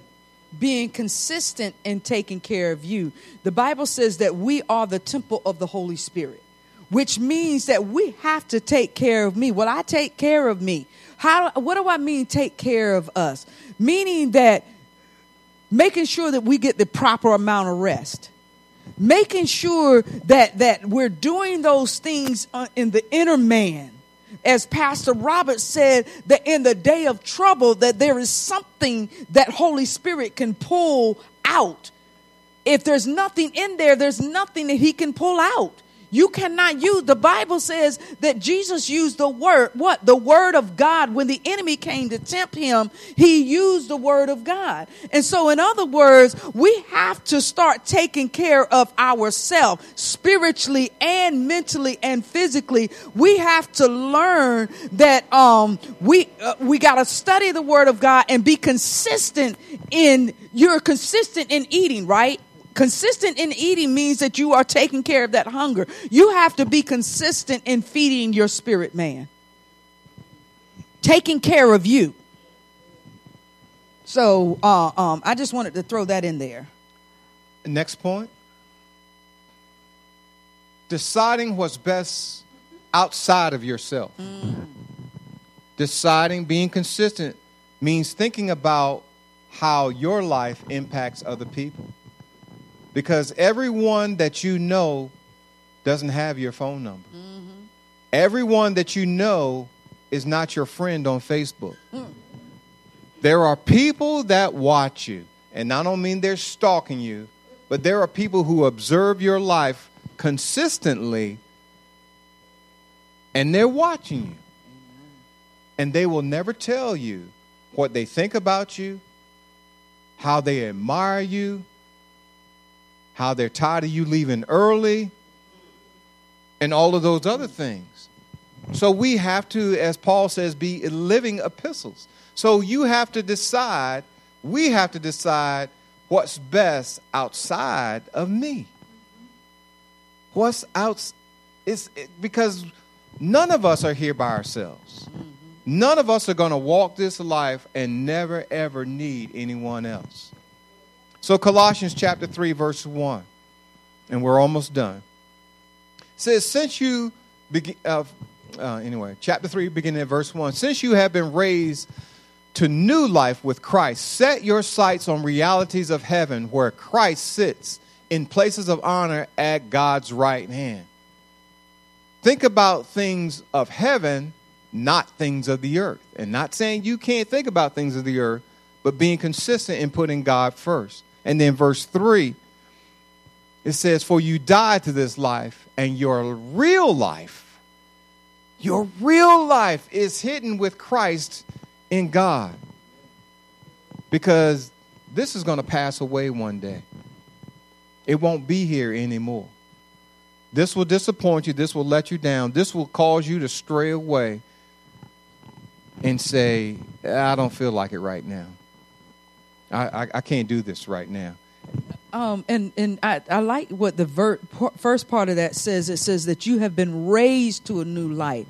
being consistent in taking care of you. The Bible says that we are the temple of the Holy Spirit, which means that we have to take care of me. Well, I take care of me. How? What do I mean? Take care of us, meaning that making sure that we get the proper amount of rest making sure that that we're doing those things uh, in the inner man as pastor robert said that in the day of trouble that there is something that holy spirit can pull out. If there's nothing in there there's nothing that he can pull out you cannot use, the Bible says that Jesus used the word, what? The word of God. When the enemy came to tempt him, he used the word of God. And so, in other words, we have to start taking care of ourselves spiritually and mentally and physically. We have to learn that um, we, uh, we got to study the word of God and be consistent in, you're consistent in eating, right? Consistent in eating means that you are taking care of that hunger. You have to be consistent in feeding your spirit man, taking care of you. So uh, um, I just wanted to throw that in there. Next point deciding what's best outside of yourself. Mm. Deciding, being consistent, means thinking about how your life impacts other people. Because everyone that you know doesn't have your phone number. Mm-hmm. Everyone that you know is not your friend on Facebook. Mm. There are people that watch you, and I don't mean they're stalking you, but there are people who observe your life consistently and they're watching you. And they will never tell you what they think about you, how they admire you, how they're tired of you leaving early, and all of those other things. So we have to, as Paul says, be living epistles. So you have to decide, we have to decide what's best outside of me. What's out it's it, because none of us are here by ourselves. Mm-hmm. None of us are going to walk this life and never ever need anyone else. So, Colossians chapter 3, verse 1, and we're almost done. says, Since you begin, uh, uh, anyway, chapter 3, beginning at verse 1, since you have been raised to new life with Christ. Set your sights on realities of heaven where Christ sits in places of honor at God's right hand. Think about things of heaven, not things of the earth. And not saying you can't think about things of the earth, but being consistent in putting God first. And then verse 3, it says, For you died to this life, and your real life, your real life is hidden with Christ in God. Because this is going to pass away one day. It won't be here anymore. This will disappoint you. This will let you down. This will cause you to stray away and say, I don't feel like it right now. I, I, I can't do this right now. Um, and and I, I like what the ver- first part of that says. It says that you have been raised to a new life.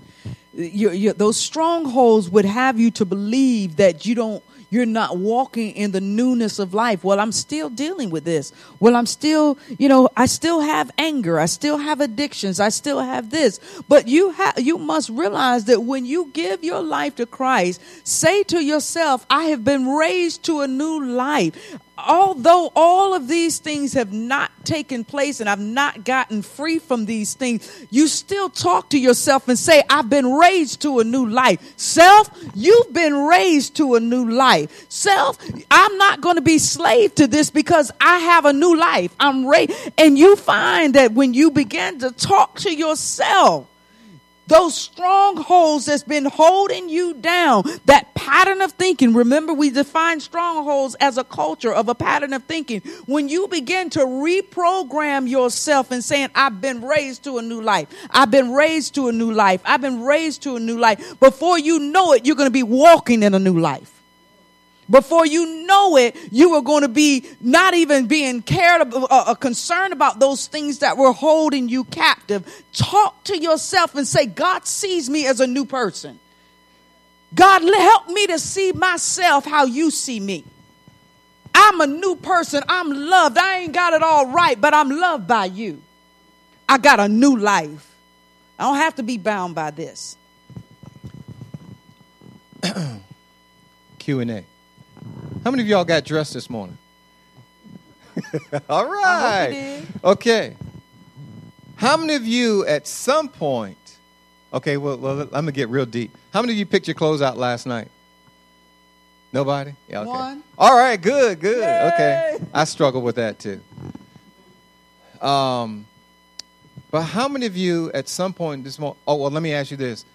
those strongholds would have you to believe that you don't you're not walking in the newness of life. Well, I'm still dealing with this. Well, I'm still, you know, I still have anger. I still have addictions. I still have this. But you have, you must realize that when you give your life to Christ, say to yourself, I have been raised to a new life although all of these things have not taken place and I've not gotten free from these things, you still talk to yourself and say, I've been raised to a new life. Self, you've been raised to a new life. Self, I'm not going to be slave to this because I have a new life. I'm raised. And you find that when you begin to talk to yourself, those strongholds that's been holding you down, that pattern of thinking. Remember, we define strongholds as a culture of a pattern of thinking. When you begin to reprogram yourself and saying, I've been raised to a new life, I've been raised to a new life, I've been raised to a new life, before you know it, you're going to be walking in a new life. Before you know it, you are going to be not even being cared about, uh, uh, concerned about those things that were holding you captive. Talk to yourself and say, God sees me as a new person. God, help me to see myself how you see me. I'm a new person. I'm loved. I ain't got it all right, but I'm loved by you. I got a new life. I don't have to be bound by this. Q&A. How many of y'all got dressed this morning? (laughs) All right. Okay. How many of you at some point, okay, well, well, gonna get real deep. How many of you picked your clothes out last night? Nobody? Yeah, okay. One. All right, good, good. Yay. Okay. I struggle with that too. Um, but how many of you at some point this morning, oh, well, let me ask you this.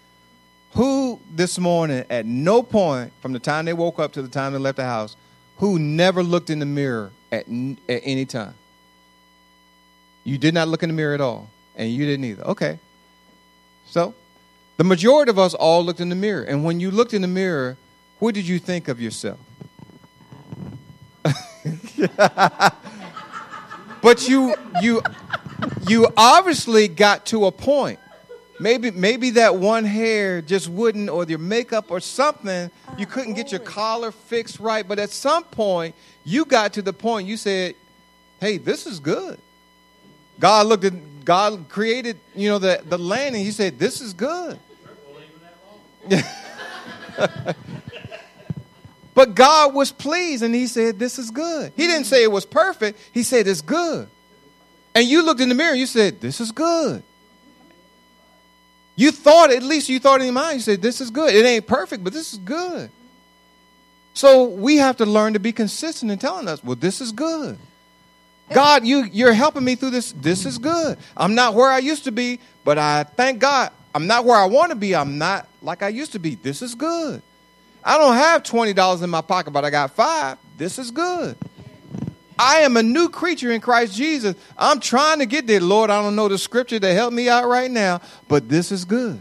Who this morning, at no point from the time they woke up to the time they left the house, who never looked in the mirror at, at any time? You did not look in the mirror at all, and you didn't either. Okay. So, the majority of us all looked in the mirror. And when you looked in the mirror, what did you think of yourself? (laughs) but you you you obviously got to a point Maybe maybe that one hair just wouldn't, or your makeup or something, you couldn't get your collar fixed right. But at some point, you got to the point you said, "Hey, this is good." God looked at God created, you know, the the land, and He said, "This is good." (laughs) but God was pleased, and He said, "This is good." He didn't say it was perfect. He said it's good. And you looked in the mirror, and you said, "This is good." You thought, at least you thought in your mind, you said, This is good. It ain't perfect, but this is good. So we have to learn to be consistent in telling us, Well, this is good. God, you, you're helping me through this. This is good. I'm not where I used to be, but I thank God. I'm not where I want to be. I'm not like I used to be. This is good. I don't have $20 in my pocket, but I got five. This is good. I am a new creature in Christ Jesus. I'm trying to get there. Lord, I don't know the scripture to help me out right now, but this is good.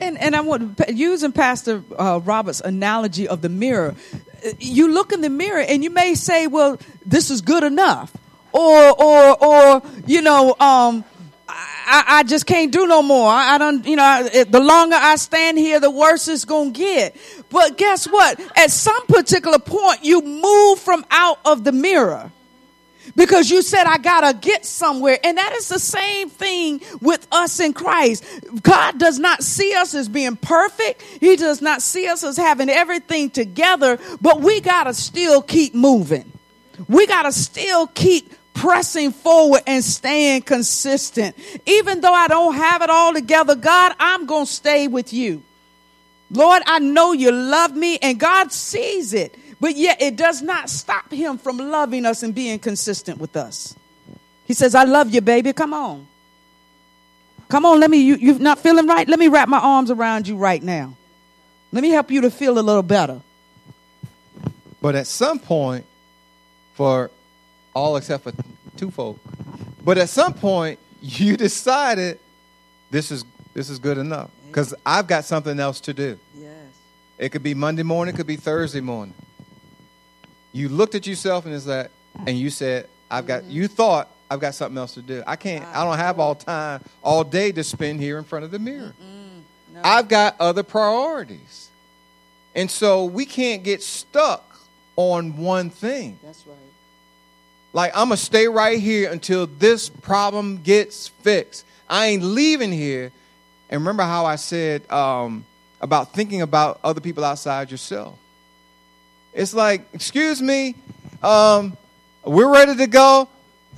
And, and I want using Pastor uh, Robert's analogy of the mirror. You look in the mirror and you may say, "Well, this is good enough," or or or you know, um, I, I, just can't do no more. I, I don't, you know, I, the longer I stand here, the worse it's going to get. But guess what? At some particular point, you move from out of the mirror because you said I gotta get somewhere. And that is the same thing with us in Christ. God does not see us as being perfect. He does not see us as having everything together, but we gotta still keep moving. We gotta still keep pressing forward and staying consistent. Even though I don't have it all together, God, I'm gonna stay with you. Lord, I know you love me and God sees it. But yet it does not stop him from loving us and being consistent with us. He says, I love you, baby. Come on. Come on, let me, you, you're not feeling right? Let me wrap my arms around you right now. Let me help you to feel a little better. But at some point, for all except for two folk, but at some point, (laughs) you decided this is this is good enough because I've got something else to do. Yes. It could be Monday morning, it could be Thursday morning. You looked at yourself and is that, and you said, "I've got." You thought I've got something else to do. I can't. I don't have all time, all day to spend here in front of the mirror. No. I've got other priorities, and so we can't get stuck on one thing. That's right. Like I'm gonna stay right here until this problem gets fixed. I ain't leaving here. And remember how I said um, about thinking about other people outside yourself. It's like, excuse me, um, we're ready to go.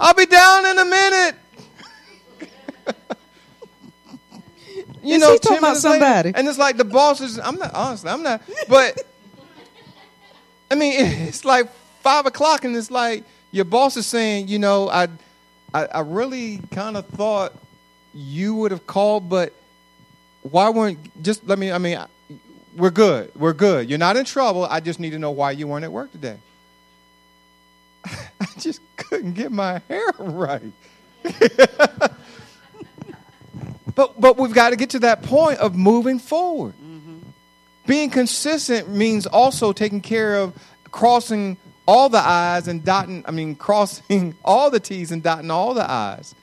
I'll be down in a minute. (laughs) you Is know, talking about minutes later, somebody? and it's like the boss is. I'm not honestly. I'm not. But I mean, (laughs) it's like five o'clock, and it's like your boss is saying, you know, I, I, I really kind of thought you would have called, but why weren't just let me? I mean, we're good. We're good. You're not in trouble. I just need to know why you weren't at work today. (laughs) I just couldn't get my hair right. (laughs) but but we've got to get to that point of moving forward. Mm-hmm. Being consistent means also taking care of crossing all the I's and dotting, I mean, crossing (laughs) all the T's and dotting all the I's.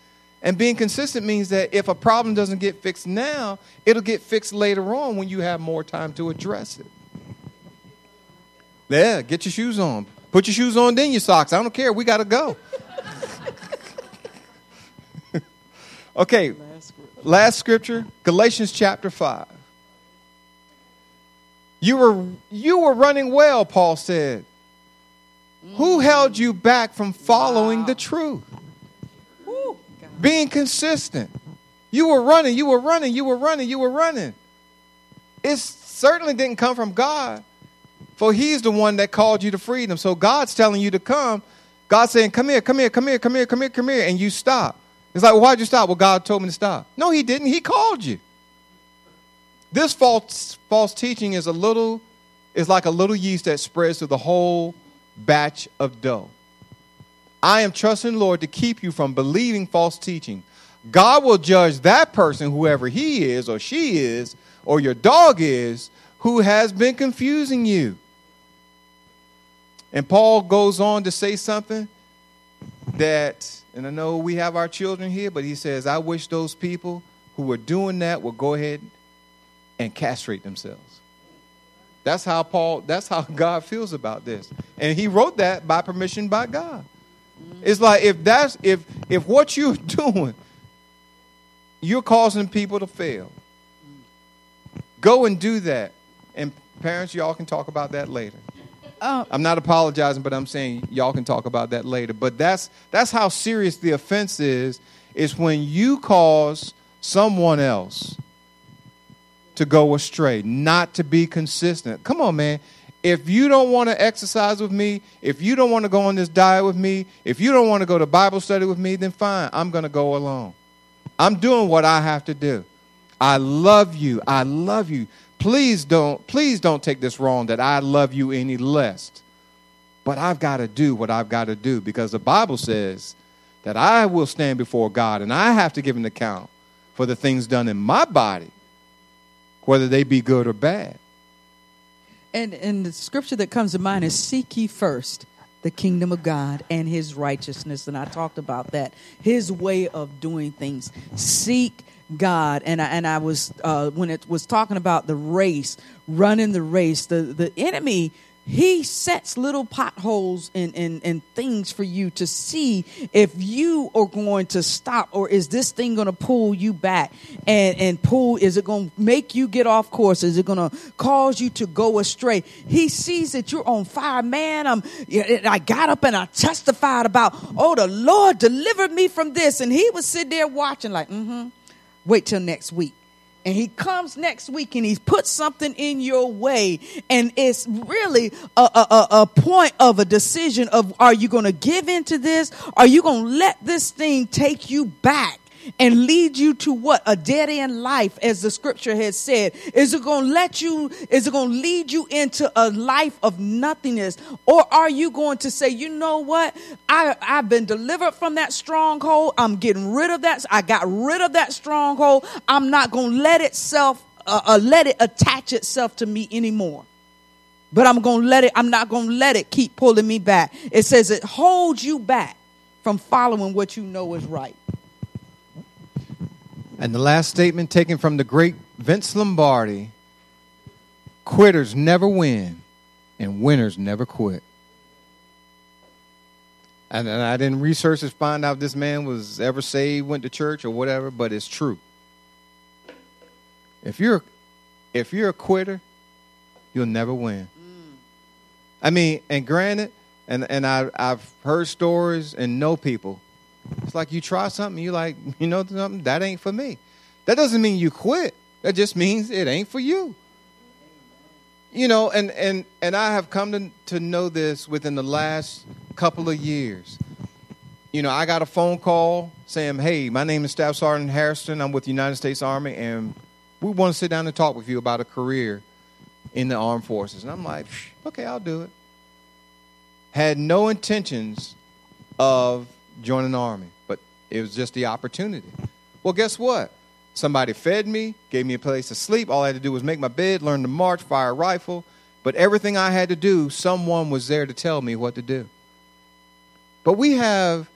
And being consistent means that if a problem doesn't get fixed now, it'll get fixed later on when you have more time to address it. Yeah, get your shoes on. Put your shoes on, then your socks. I don't care. We got to go. (laughs) okay, last scripture Galatians chapter 5. You were, you were running well, Paul said. Who held you back from following the truth? Being consistent. You were running, you were running, you were running, you were running. It certainly didn't come from God, for He's the one that called you to freedom. So God's telling you to come. God's saying, Come here, come here, come here, come here, come here, come here, and you stop. It's like, well, why'd you stop? Well, God told me to stop. No, He didn't. He called you. This false false teaching is a little is like a little yeast that spreads through the whole batch of dough. I am trusting the Lord to keep you from believing false teaching. God will judge that person, whoever he is or she is, or your dog is, who has been confusing you. And Paul goes on to say something that, and I know we have our children here, but he says, I wish those people who are doing that would go ahead and castrate themselves. That's how Paul, that's how (laughs) God feels about this. And he wrote that by permission by God. It's like if that's if if what you're (laughs) doing, you're causing people to fail. Go and do that. And parents, y'all can talk about that later. Uh, I'm not apologizing, but I'm saying y'all can talk about that later. But that's that's how serious the offense is, is when you cause someone else to go astray, not to be consistent. Come on, man. If you don't want to exercise with me, if you don't want to go on this diet with me, if you don't want to go to Bible study with me, then fine, I'm going to go alone. I'm doing what I have to do. I love you. I love you. Please don't please don't take this wrong that I love you any less. But I've got to do what I've got to do because the Bible says that I will stand before God and I have to give an account for the things done in my body, whether they be good or bad. And and the scripture that comes to mind is seek ye first the kingdom of God and his righteousness. And I talked about that. His way of doing things. Seek God. And I, and I was, uh, when it was talking about the race, running the race, the, the enemy, he sets little potholes and, and, and things for you to see if you are going to stop or is this thing going to pull you back and, and pull, is it going to make you get off course? Is it going to cause you to go astray? He sees that you're on fire. Man, I'm, I got up and I testified about, oh, the Lord delivered me from this. And he was sitting there watching like, mm-hmm, wait till next week and he comes next week and he's put something in your way. And it's really a, a, a point of a decision of are you going to give into this? Are you going to let this thing take you back and lead you to what? A dead end life as the scripture has said. Is it going to let you is it going to lead you into a life of nothingness? Or are you going to say you know what? I i've been delivered from that stronghold. I'm getting rid of that i got rid of that stronghold. I'm not going to let itself uh, uh, let it attach itself to me anymore. But i'm going to let it i'm not going to let it keep pulling me back. It says it holds you back from following what you know is right and the last statement taken from the great Vince Lombardi quitters never win, and winners never quit. And, and I didn't research to find out if this man was ever saved, went to church, or whatever, but it's true. If you're if you're a quitter, you'll never win. Mm. I mean, and granted, and and I I've heard stories and know people it's like you try something, you like, (laughs) you know something, that ain't for me. That doesn't mean you quit. That just means it ain't for you. You know, and and and I have come to to know this within the last couple of years. You know, I got a phone call saying, "Hey, my name is Staff Sergeant Harrison. I'm with the United States Army, and we want to sit down and talk with you about a career in the armed forces." And I'm like, "Okay, I'll do it." Had no intentions of join an army, but it was just the opportunity. Well, guess what? Somebody fed me, gave me a place to sleep. All I had to do was make my bed, learn to march, fire a rifle. But everything I had to do, someone was there to tell me what to do. But we have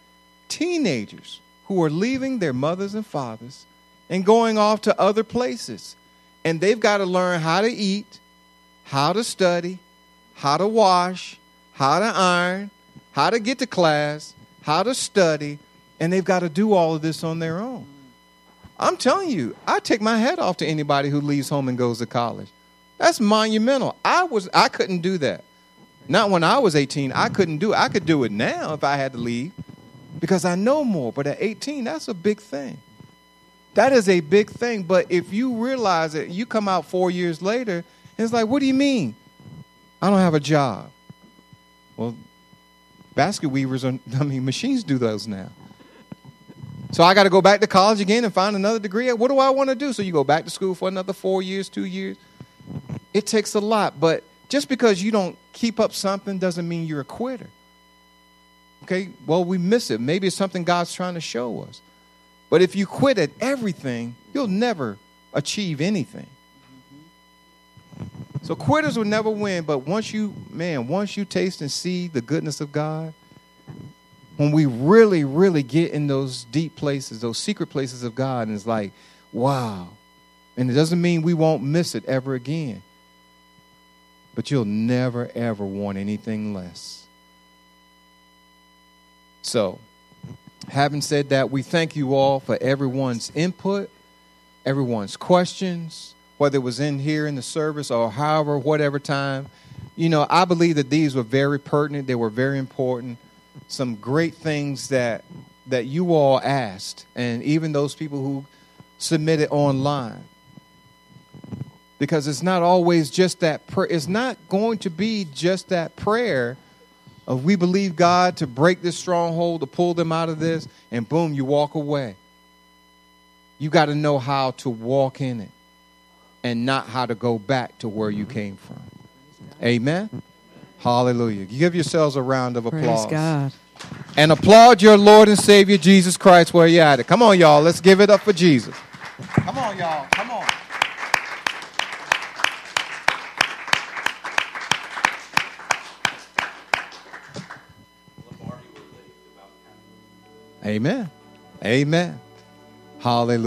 teenagers who are leaving their mothers and fathers and going off to other places. And they've got to learn how to eat, how to study, how to wash, how to iron, how to get to class, how to study, and they've got to do all of this on their own. I'm telling you, I take my head off to anybody who leaves home and goes to college. That's monumental. I was I couldn't do that. Not when I was 18. I couldn't do it. I could do it now if I had to leave because I know more. But at 18, that's a big thing. That is a big thing. But if you realize it, you come out four years later, and it's like, what do you mean? I don't have a job. Well, basket weavers are, (laughs) I mean, machines do those now. So I got to go back to college again and find another degree. What do I want to do? So you go back to school for another four years, two years. It takes a lot, but just because you don't keep up something doesn't mean you're a quitter. Okay, well, we miss it. Maybe it's something God's trying to show us. But if you quit at everything, you'll never achieve anything. So quitters will never win, but once you, man, once you taste and see the goodness of God, when we really, really get in those deep places, those secret places of God, and it's like, wow. And it doesn't mean we won't miss it ever again. But you'll never, ever want anything less. So, having said that, we thank you all for everyone's input, everyone's questions whether it was in here in the service or however, whatever time. You know, I believe that these were very pertinent. They were very important. Some great things that that you all asked, and even those people who submitted online. Because it's not always just that prayer. It's not going to be just that prayer of we believe God to break this stronghold, to pull them out of this, and boom, you walk away. You got to know how to walk in it and not how to go back to where you mm-hmm. came from. Amen. Hallelujah. Give yourselves a round of applause. Praise God. And applaud your Lord and Savior Jesus Christ where you're at it. Come on, y'all. Let's give it up for Jesus. Come on, y'all. Come on. Amen. Amen. Hallelujah.